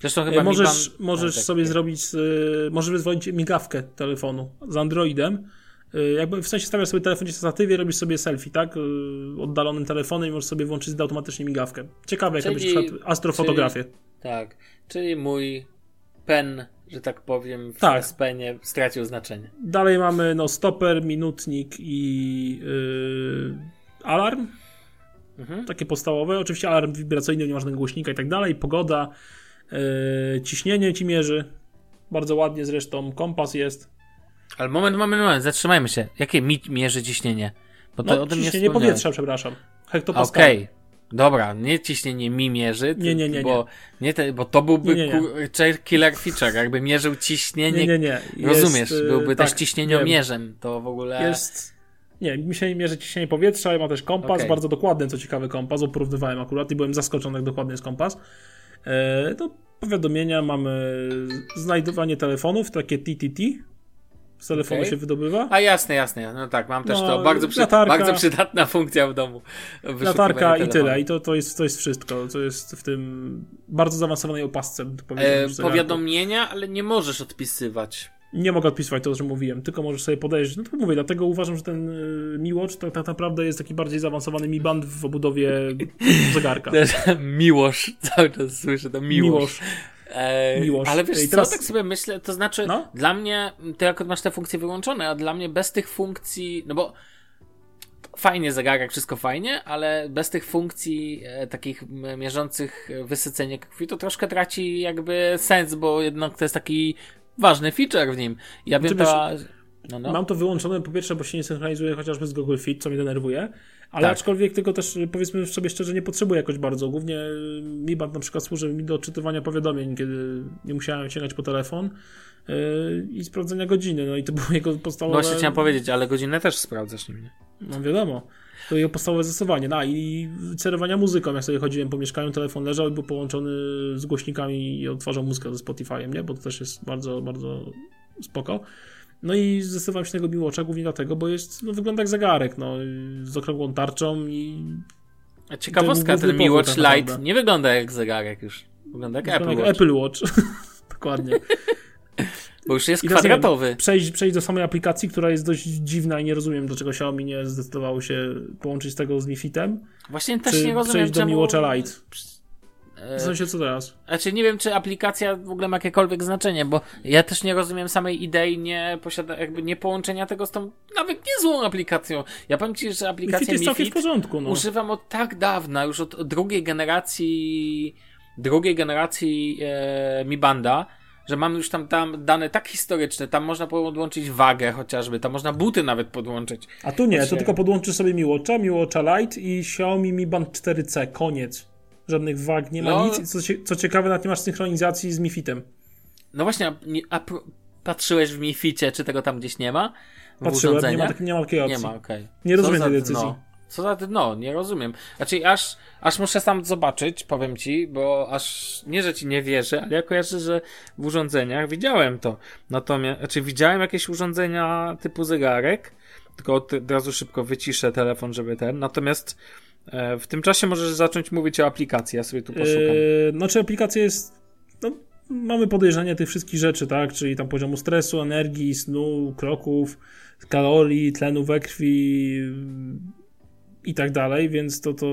Zresztą chyba E, Możesz, Mi Band... możesz no, tak, sobie tak. zrobić, y, możesz wyzwolić migawkę telefonu z Androidem. Y, jakby w sensie stawiasz sobie telefon gdzieś na statywie, robisz sobie selfie, tak? Oddalonym telefonem i możesz sobie włączyć automatycznie migawkę. Ciekawe, jak Czyli- przykład astrofotografię. Tak, czyli mój pen, że tak powiem, w Tak. penie stracił znaczenie. Dalej mamy no, stoper, minutnik i alarm. Mhm. takie podstawowe. Oczywiście alarm wibracyjny, nie ma żadnego głośnika i tak dalej. Pogoda, ciśnienie ci mierzy. Bardzo ładnie zresztą. Kompas jest. Ale moment, moment, moment, zatrzymajmy się. Jakie mi mierzy ciśnienie? Bo to No, nie ciśnienie powietrza, przepraszam. Hektopascal. Okej. Dobra, nie ciśnienie mi mierzy, Nie, nie, nie, bo, nie te, bo to byłby Nie, nie, nie. killer feature, jakby mierzył ciśnienie. Nie, nie, nie. Rozumiesz, Jest, yy, byłby tak, też ciśnieniomierzem, to w ogóle... Jest. Nie, mi się mierzy ciśnienie powietrza, ma też kompas, Okej. bardzo dokładny, co ciekawy kompas, porównywałem akurat i byłem zaskoczony, jak dokładny jest kompas. E, to powiadomienia, mamy znajdowanie telefonów, takie TTT, z telefonu Okej. się wydobywa. A jasne, jasne, no tak, mam też No, to. Bardzo, przy, latarka. bardzo przydatna funkcja w domu. Latarka i tyle. I to, to, jest, to jest wszystko. To jest w tym bardzo zaawansowanej opasce. E, powiadomienia, ale nie możesz odpisywać. Nie mogę odpisywać to, o czym mówiłem, tylko możesz sobie podejrzeć. No to mówię, dlatego uważam, że ten y, Mi Watch to tak naprawdę jest taki bardziej zaawansowany Mi Band w obudowie zegarka. Miłosz, cały czas słyszę to Miłosz. Miłosz. E, Miłosz. Ale wiesz I co, teraz- tak sobie myślę, to znaczy No. dla mnie, ty akurat masz te funkcje wyłączone, a dla mnie bez tych funkcji, no bo fajnie zegarek, wszystko fajnie, ale bez tych funkcji e, takich mierzących wysycenie krwi, to troszkę traci jakby sens, bo jednak to jest taki ważny feature w nim. Ja wiem, Znaczy, ta... No, no. Mam to wyłączone po pierwsze, bo się nie synchronizuje chociażby z Google Fit, co mnie denerwuje, ale Tak. aczkolwiek tego też powiedzmy sobie szczerze nie potrzebuję jakoś bardzo. Głównie y, Mi Band na przykład służy mi do odczytywania powiadomień, kiedy nie musiałem sięgać po telefon yy, i sprawdzenia godziny. No i to było jego No podstawowe. właśnie chciałem powiedzieć, ale godzinę też sprawdzasz nim, nie? No wiadomo. To jego podstawowe zastosowanie. No i cerowania muzyką. Jak sobie chodziłem po mieszkaniu, telefon leżał i był połączony z głośnikami i odtwarzał muzykę ze Spotify'em, nie? Bo to też jest bardzo, bardzo spoko. No i zdecydowałem się tego Miłocza głównie dlatego, bo jest, no wygląda jak zegarek, no, z okrągłą tarczą i A ciekawostka, ten Mi powód Watch tak Lite naprawdę. nie wygląda jak zegarek już. Wygląda jak Apple wygląda Watch, jak Apple Watch. Dokładnie. bo już jest I teraz kwadratowy. Przejść, przejść do samej aplikacji, która jest dość dziwna i nie rozumiem, dlaczego Xiaomi nie zdecydowało się połączyć tego z Mi Fitem. Właśnie też nie rozumiem, przejść do. Mi Watcha Lite. E, W sensie co teraz? Znaczy nie wiem, czy aplikacja w ogóle ma jakiekolwiek znaczenie, bo ja też nie rozumiem samej idei nie posiada, jakby nie połączenia tego z tą nawet niezłą aplikacją. Ja powiem ci, że Mi Fit aplikację jest całkiem w porządku, no. używam od tak dawna, już od drugiej generacji drugiej generacji e, Mi Banda, że mam już tam, tam dane tak historyczne, tam można podłączyć wagę chociażby, tam można buty nawet podłączyć. A tu nie, to tylko podłączysz sobie Mi Watcha, Mi Watcha Lite i Xiaomi Mi Band 4C, koniec. Żadnych wag, nie ma No. nic. Co, co ciekawe, nawet nie masz synchronizacji z Mi Fitem. No właśnie, a, a patrzyłeś w Mi Ficie, czy tego tam gdzieś nie ma? W Patrzyłem, nie ma, tak, nie ma takiej opcji. Nie ma, okej. Nie rozumiem tej decyzji. dno? Co za dno, nie rozumiem. Znaczy, aż, aż muszę sam zobaczyć, powiem ci, bo aż nie, że ci nie wierzę, ale ja kojarzę, że w urządzeniach widziałem to. Natomiast, znaczy, widziałem jakieś urządzenia typu zegarek, tylko od, od razu szybko wyciszę telefon, żeby ten. Natomiast e, w tym czasie możesz zacząć mówić o aplikacji, ja sobie tu poszukam. Yy, znaczy aplikacja jest no, mamy podejrzenie tych wszystkich rzeczy, tak? Czyli tam poziomu stresu, energii, snu, kroków, kalorii, tlenu we krwi i tak dalej, więc to to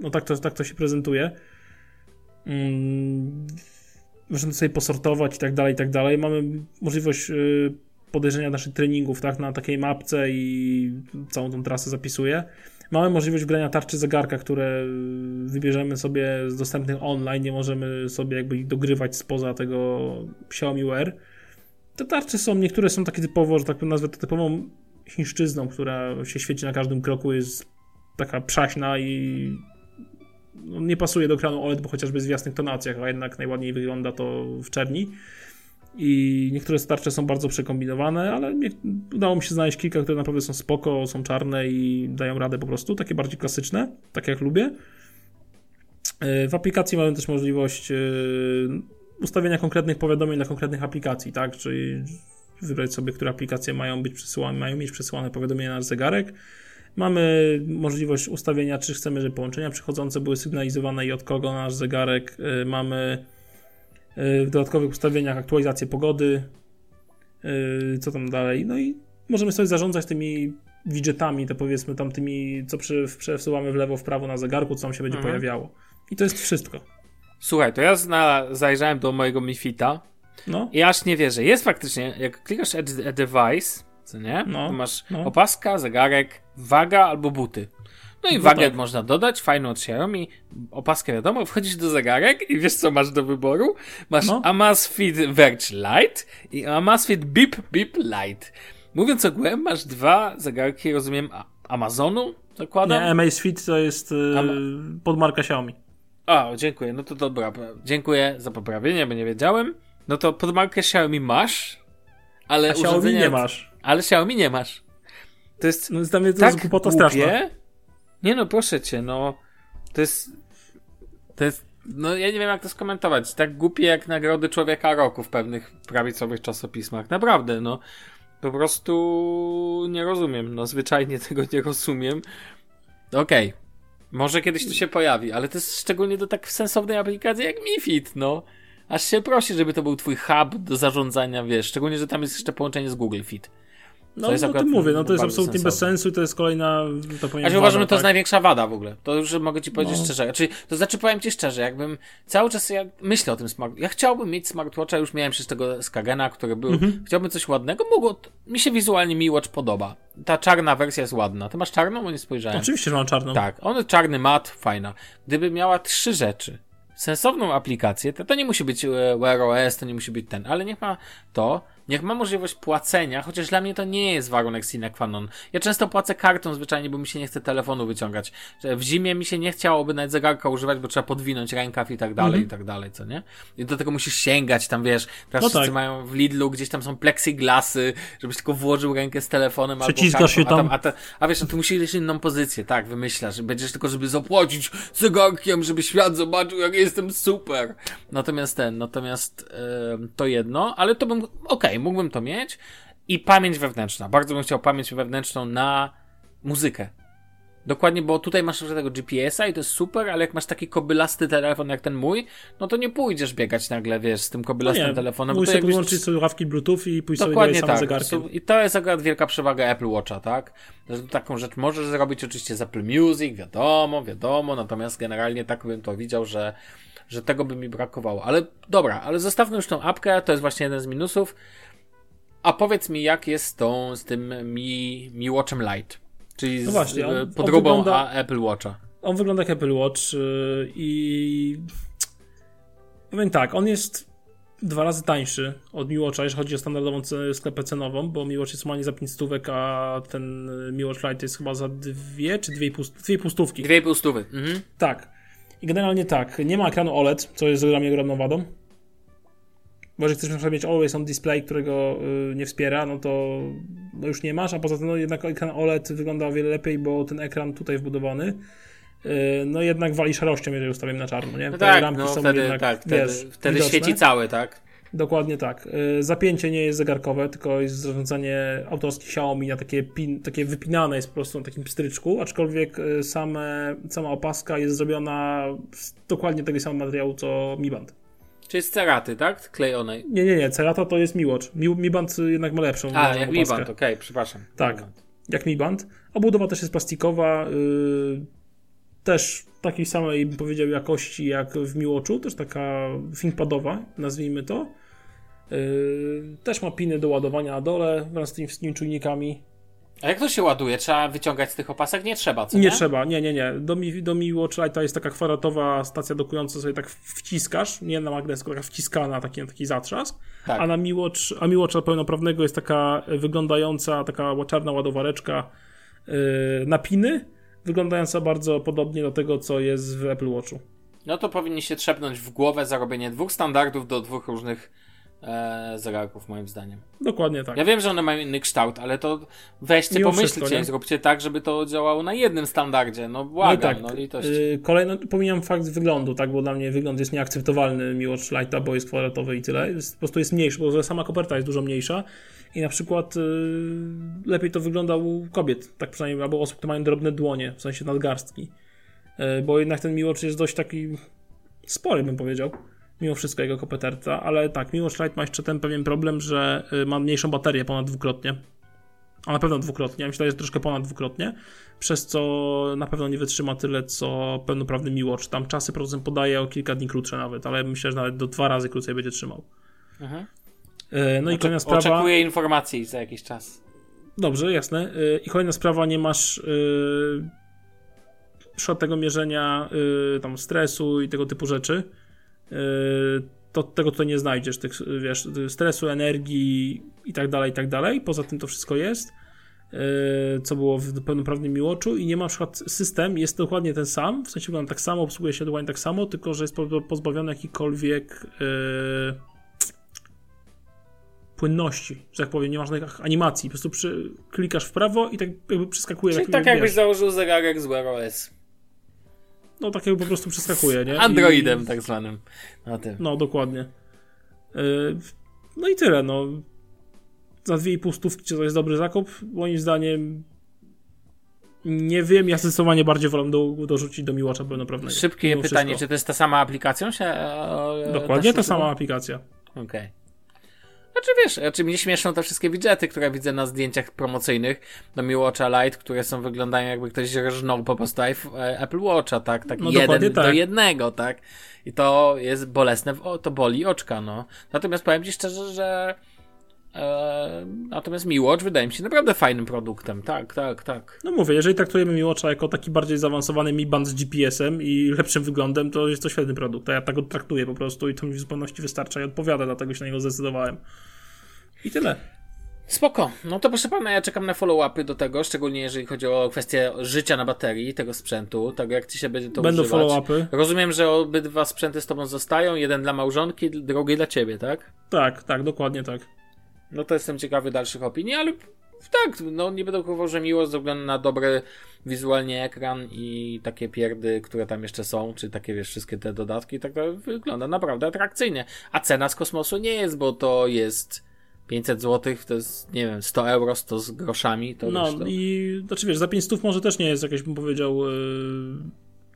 no tak to, tak to się prezentuje. Mm, możemy sobie posortować i tak dalej, i tak dalej. Mamy możliwość y, podejrzenia naszych treningów, tak, na takiej mapce i całą tą trasę zapisuję. Mamy możliwość grania tarczy zegarka, które wybierzemy sobie z dostępnych online, nie możemy sobie jakby dogrywać spoza tego Xiaomi Wear. Te tarcze są, niektóre są takie typowo, że tak powiem, nazwę to typową chińszczyzną, która się świeci na każdym kroku, jest taka przaśna i no, nie pasuje do ekranu OLED, bo chociażby w jasnych tonacjach, a jednak najładniej wygląda to w czerni. I niektóre starcze są bardzo przekombinowane, ale nie, udało mi się znaleźć kilka, które naprawdę są spoko, są czarne i dają radę po prostu, takie bardziej klasyczne, tak jak lubię. E, w aplikacji mamy też możliwość e, ustawienia konkretnych powiadomień dla konkretnych aplikacji, tak? Czyli wybrać sobie, które aplikacje mają być przesyłane, mają mieć przesyłane powiadomienia na zegarek. Mamy możliwość ustawienia, czy chcemy, żeby połączenia przychodzące były sygnalizowane i od kogo nasz zegarek. E, mamy w dodatkowych ustawieniach aktualizację pogody, co tam dalej. No i możemy sobie zarządzać tymi widgetami, to powiedzmy tam tymi, co przesuwamy w lewo, w prawo na zegarku, co tam się będzie mhm. pojawiało. I to jest wszystko. Słuchaj, to ja zna, zajrzałem do mojego Mifita no. i aż nie wierzę. Jest faktycznie, jak klikasz a device, co nie? No, to masz no. opaska, zegarek, waga albo buty. No i no wagę tak. można dodać, fajną od Xiaomi, opaskę wiadomo, wchodzisz do zegarek i wiesz co masz do wyboru? Masz no. Amazfit Verge Lite i Amazfit Beep Beep Lite. Mówiąc ogółem, masz dwa zegarki, rozumiem, Amazonu, zakładam? Nie, Amazfit to jest yy, podmarka Xiaomi. A, dziękuję, no to dobra, dziękuję za poprawienie, bo nie wiedziałem. No to podmarkę Xiaomi masz, ale A Xiaomi nie masz. Ale Xiaomi nie masz. To jest no, dla mnie to tak jest głupota straszna. Nie no, proszę cię, no. To jest. To jest. No ja nie wiem jak to skomentować. Tak głupie jak nagrody człowieka roku w pewnych prawicowych czasopismach. Naprawdę, no. Po prostu nie rozumiem. No zwyczajnie tego nie rozumiem. Okej. Okay. Może kiedyś to się pojawi, ale to jest szczególnie do tak sensownej aplikacji jak MiFit, no. Aż się prosi, żeby to był twój hub do zarządzania, wiesz. Szczególnie, że tam jest jeszcze połączenie z Google Fit. No, no tym mówię, no to jest absolutnie sensowne. bez sensu i to jest kolejna, to powiem. Ja uważam, że to jest tak? największa wada w ogóle. To już mogę ci powiedzieć no. szczerze. Czyli, to znaczy, powiem ci szczerze, jakbym cały czas ja myślę o tym smart... Ja chciałbym mieć smartwatcha, już miałem przecież tego Skagena, który był. Mhm. Chciałbym coś ładnego, mogło... Mi się wizualnie Mi Watch podoba. Ta czarna wersja jest ładna. Ty masz czarną, bo nie spojrzałem. Oczywiście, że mam czarną. Tak, on czarny mat, fajna. Gdyby miała trzy rzeczy, sensowną aplikację, to, to nie musi być e, Wear OS, to nie musi być ten, ale niech ma to, niech ma możliwość płacenia, chociaż dla mnie to nie jest warunek sine qua non. Ja często płacę kartą zwyczajnie, bo mi się nie chce telefonu wyciągać. W zimie mi się nie chciałoby nawet zegarka używać, bo trzeba podwinąć rękaw i tak dalej, mm -hmm. i tak dalej, co nie? I do tego musisz sięgać, tam wiesz, teraz no wszyscy tak. mają w Lidlu, gdzieś tam są plexiglasy, żebyś tylko włożył rękę z telefonem albo kartą, się tam. A, tam, a, a wiesz, no tu musisz inną pozycję, tak, wymyślasz, będziesz tylko, żeby zapłacić zegarkiem, żeby świat zobaczył, jak jestem super. Natomiast ten, natomiast yy, to jedno, ale to bym, okej, okay, mógłbym to mieć. I pamięć wewnętrzna. Bardzo bym chciał pamięć wewnętrzną na muzykę. Dokładnie, bo tutaj masz tego GPS-a i to jest super, ale jak masz taki kobylasty telefon jak ten mój, no to nie pójdziesz biegać nagle, wiesz, z tym kobylastym no telefonem. Mój sobie podłączyć słuchawki Bluetooth i pójść Dokładnie sobie tak. zegarkiem. I to jest akurat wielka przewaga Apple Watcha, tak? Że taką rzecz możesz zrobić oczywiście z Apple Music, wiadomo, wiadomo, natomiast generalnie tak bym to widział, że że tego by mi brakowało. Ale dobra, ale zostawmy już tą apkę, to jest właśnie jeden z minusów. A powiedz mi, jak jest z tą, z tym Mi, Mi Watchem Lite? Czyli no właśnie, on, z podróbą on wygląda, Apple Watcha. On wygląda jak Apple Watch yy, i powiem tak, on jest dwa razy tańszy od Mi Watcha, jeżeli chodzi o standardową sklepę cenową, bo Mi Watch jest normalnie za 5 stówek, a ten Mi Watch Lite jest chyba za dwie czy dwie i pół stówki. Dwie i pół stówy. Mhm. Tak. I generalnie tak, nie ma ekranu OLED, co jest dla mnie ogromną wadą. Jeżeli chcesz na przykład mieć Always on Display, którego y, nie wspiera, no to no już nie masz, a poza tym no jednak ekran OLED wygląda o wiele lepiej, bo ten ekran tutaj wbudowany y, no jednak wali szarością, jeżeli ustawiam na czarno, nie? No Te tak, no wtedy, jednak, tak, wtedy, wiesz, wtedy świeci cały, tak? Dokładnie tak. Y, zapięcie nie jest zegarkowe, tylko jest zarządzanie autorskie Xiaomi na takie, pin, takie wypinane jest po prostu na takim pstryczku, aczkolwiek same, sama opaska jest zrobiona z dokładnie tego samego materiału co Mi Band. Czyli z ceraty, tak? Klejonej. Nie, nie, nie, Cerata to jest Mi Watch. Mi, Mi Band jednak ma lepszą. A, jak opaskę. Mi Band, okej, przepraszam. Tak. Mi Band. jak Mi Band. Obudowa też jest plastikowa. Yy, też takiej samej, bym powiedział, jakości jak w Mi Watchu. Też taka ThinkPadowa, nazwijmy to. Yy, też ma piny do ładowania na dole wraz z tymi wszystkimi czujnikami. A jak to się ładuje? Trzeba wyciągać z tych opasek? Nie trzeba, co nie? Nie trzeba, nie, nie, nie. Do Mi, do Mi Watch Lite jest taka kwadratowa stacja dokująca, sobie tak wciskasz, nie na magnes, tylko taka wciskana, taki, taki zatrzask. Tak. A na Mi Watch, a Mi Watcha pełnoprawnego jest taka wyglądająca, taka czarna ładowareczka yy, na piny, wyglądająca bardzo podobnie do tego, co jest w Apple Watchu. No to powinni się trzepnąć w głowę zarobienie dwóch standardów do dwóch różnych e, zegarków, moim zdaniem. Dokładnie tak. Ja wiem, że one mają inny kształt, ale to weźcie, Mimo pomyślcie wszystko, zróbcie tak, żeby to działało na jednym standardzie. No No i błagam, tak, no yy, kolejno, pomijam fakt wyglądu, tak, bo dla mnie wygląd jest nieakceptowalny Mi Watch Lite'a, bo jest kwadratowy i tyle. Jest, po prostu jest mniejszy, bo sama koperta jest dużo mniejsza i na przykład yy, lepiej to wygląda u kobiet, tak przynajmniej, albo osób, które mają drobne dłonie, w sensie nadgarstki. Yy, bo jednak ten Mi Watch jest dość taki spory, bym powiedział. Mimo wszystko jego koperta, ale tak, Mi Watch Lite ma jeszcze ten pewien problem, że yy, ma mniejszą baterię ponad dwukrotnie. A na pewno dwukrotnie, myślę, że troszkę ponad dwukrotnie, przez co na pewno nie wytrzyma tyle, co pełnoprawny Mi Watch. Tam czasy producent podaje o kilka dni krótsze nawet, ale myślę, że nawet do dwa razy krócej będzie trzymał. Mhm. E, No i kolejna sprawa. Oczekuję informacji za jakiś czas. Dobrze, jasne. E, I kolejna sprawa, nie masz yy, tego mierzenia yy, tam stresu i tego typu rzeczy. To tego tutaj nie znajdziesz, tych, wiesz, stresu, energii i tak dalej, i tak dalej. Poza tym to wszystko jest, yy, co było w pełnoprawnym Mi Watchu i nie ma na przykład system, jest dokładnie ten sam, w sensie wygląda tak samo, obsługuje się dokładnie tak samo, tylko że jest po- pozbawiony jakikolwiek yy, płynności, że tak powiem, nie masz żadnych animacji, po prostu przy, klikasz w prawo i tak jakby przeskakuje. Czyli tak, tak jak jakbyś wiesz, założył zegarek z Wear OS. No tak jakby po prostu przeskakuje, nie? Androidem I, tak zwanym. Na tym. No, dokładnie. Yy, No i tyle, no. Za 2,5 stówki czy to jest dobry zakup? Moim zdaniem nie wiem, ja zdecydowanie bardziej wolę do, dorzucić do miłacza pełnoprawnego. Szybkie pytanie, wszystko. czy to jest ta sama aplikacja? Się, e, Dokładnie da ta sama aplikacja. Okej. Znaczy wiesz, znaczy mnie śmieszą te wszystkie widżety, które widzę na zdjęciach promocyjnych do Mi Watcha Lite, które są wyglądają jakby ktoś rżnął po prostu e, Apple Watcha, tak? Tak No jeden dokładnie do tak. jednego, tak? I to jest bolesne, o, to boli oczka, no. Natomiast powiem ci szczerze, że natomiast Mi Watch wydaje mi się naprawdę fajnym produktem, tak, tak, tak. No mówię, jeżeli traktujemy miłacza jako taki bardziej zaawansowany Mi Band z GPS-em i lepszym wyglądem, to jest to świetny produkt. A ja tak go traktuję po prostu i to mi w zupełności wystarcza i odpowiada, dlatego się na niego zdecydowałem. I tyle. Spoko. No to proszę pana, ja czekam na follow-upy do tego, szczególnie jeżeli chodzi o kwestię życia na baterii tego sprzętu, tak jak ci się będzie to Będą używać. follow-upy. Rozumiem, że obydwa sprzęty z tobą zostają, jeden dla małżonki, drugi dla ciebie, tak? Tak, tak, dokładnie tak. No to jestem ciekawy dalszych opinii, ale tak, no nie będę ukrywał, że miło ze względu na dobry wizualnie ekran i takie pierdy, które tam jeszcze są, czy takie wiesz, wszystkie te dodatki, tak to wygląda naprawdę atrakcyjnie. A cena z kosmosu nie jest, bo to jest 500 zł, to jest, nie wiem, 100 euro, 100 z groszami, to No wiesz, to... i znaczy wiesz, za 500 może też nie jest jakieś, bym powiedział, yy,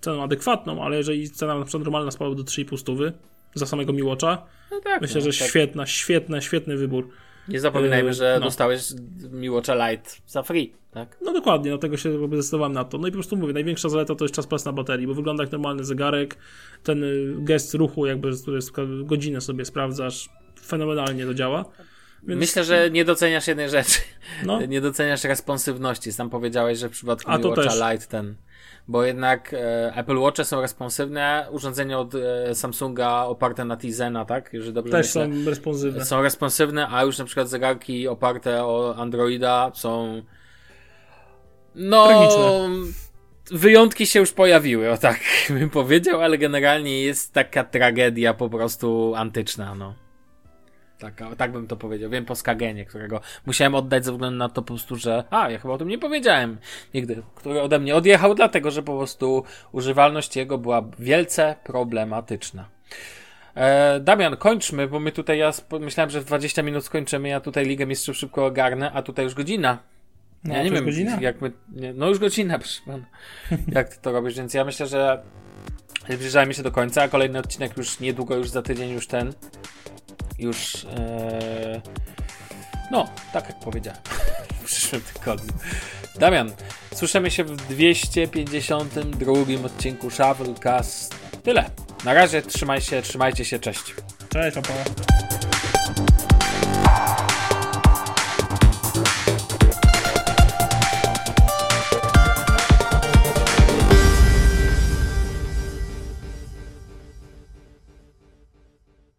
ceną adekwatną, ale jeżeli cena na przykład normalna spadła do 3,5 stówy za samego Miłocza, no tak, myślę, no, że tak. świetna, świetna, świetny wybór. Nie zapominajmy, Yy, że no. dostałeś Miłocza Lite za free, tak? No dokładnie, dlatego się zdecydowałem na to. No i po prostu mówię, największa zaleta to jest czas pracy na baterii, bo wygląda jak normalny zegarek, ten y, gest ruchu jakby, który jest godzinę sobie sprawdzasz, fenomenalnie to działa. Więc, Myślę, że nie doceniasz jednej rzeczy. no, Nie doceniasz responsywności. Sam powiedziałeś, że w przypadku A, też. Lite ten. Bo jednak e, Apple Watche są responsywne, urządzenia od e, Samsunga oparte na Tizena, tak? Jeżeli dobrze też myślę. są responsywne. Są responsywne, a już na przykład zegarki oparte o Androida są. No. Tragiczne. Wyjątki się już pojawiły, o tak bym powiedział, ale generalnie jest taka tragedia po prostu antyczna, no. Taka, tak bym to powiedział. Wiem po Skagenie, którego musiałem oddać ze względu na to po prostu, że. A, ja chyba o tym nie powiedziałem nigdy. Który ode mnie odjechał, dlatego że po prostu używalność jego była wielce problematyczna. E, Damian, kończmy, bo my tutaj, ja myślałem, że w 20 minut skończymy, ja tutaj Ligę Mistrzów szybko ogarnę, a tutaj już godzina. No, ja nie wiem, godzina? jak my. Nie, no już godzina, proszę pana. jak ty to robisz, więc ja myślę, że Zbliżajmy się do końca, a kolejny odcinek już niedługo, już za tydzień, już ten. Już. E, no, tak jak powiedziałem. w przyszłym tygodniu. Damian, słyszymy się w 252 odcinku Shufflecast. Tyle. Na razie trzymaj się, trzymajcie się, cześć. Cześć, papa.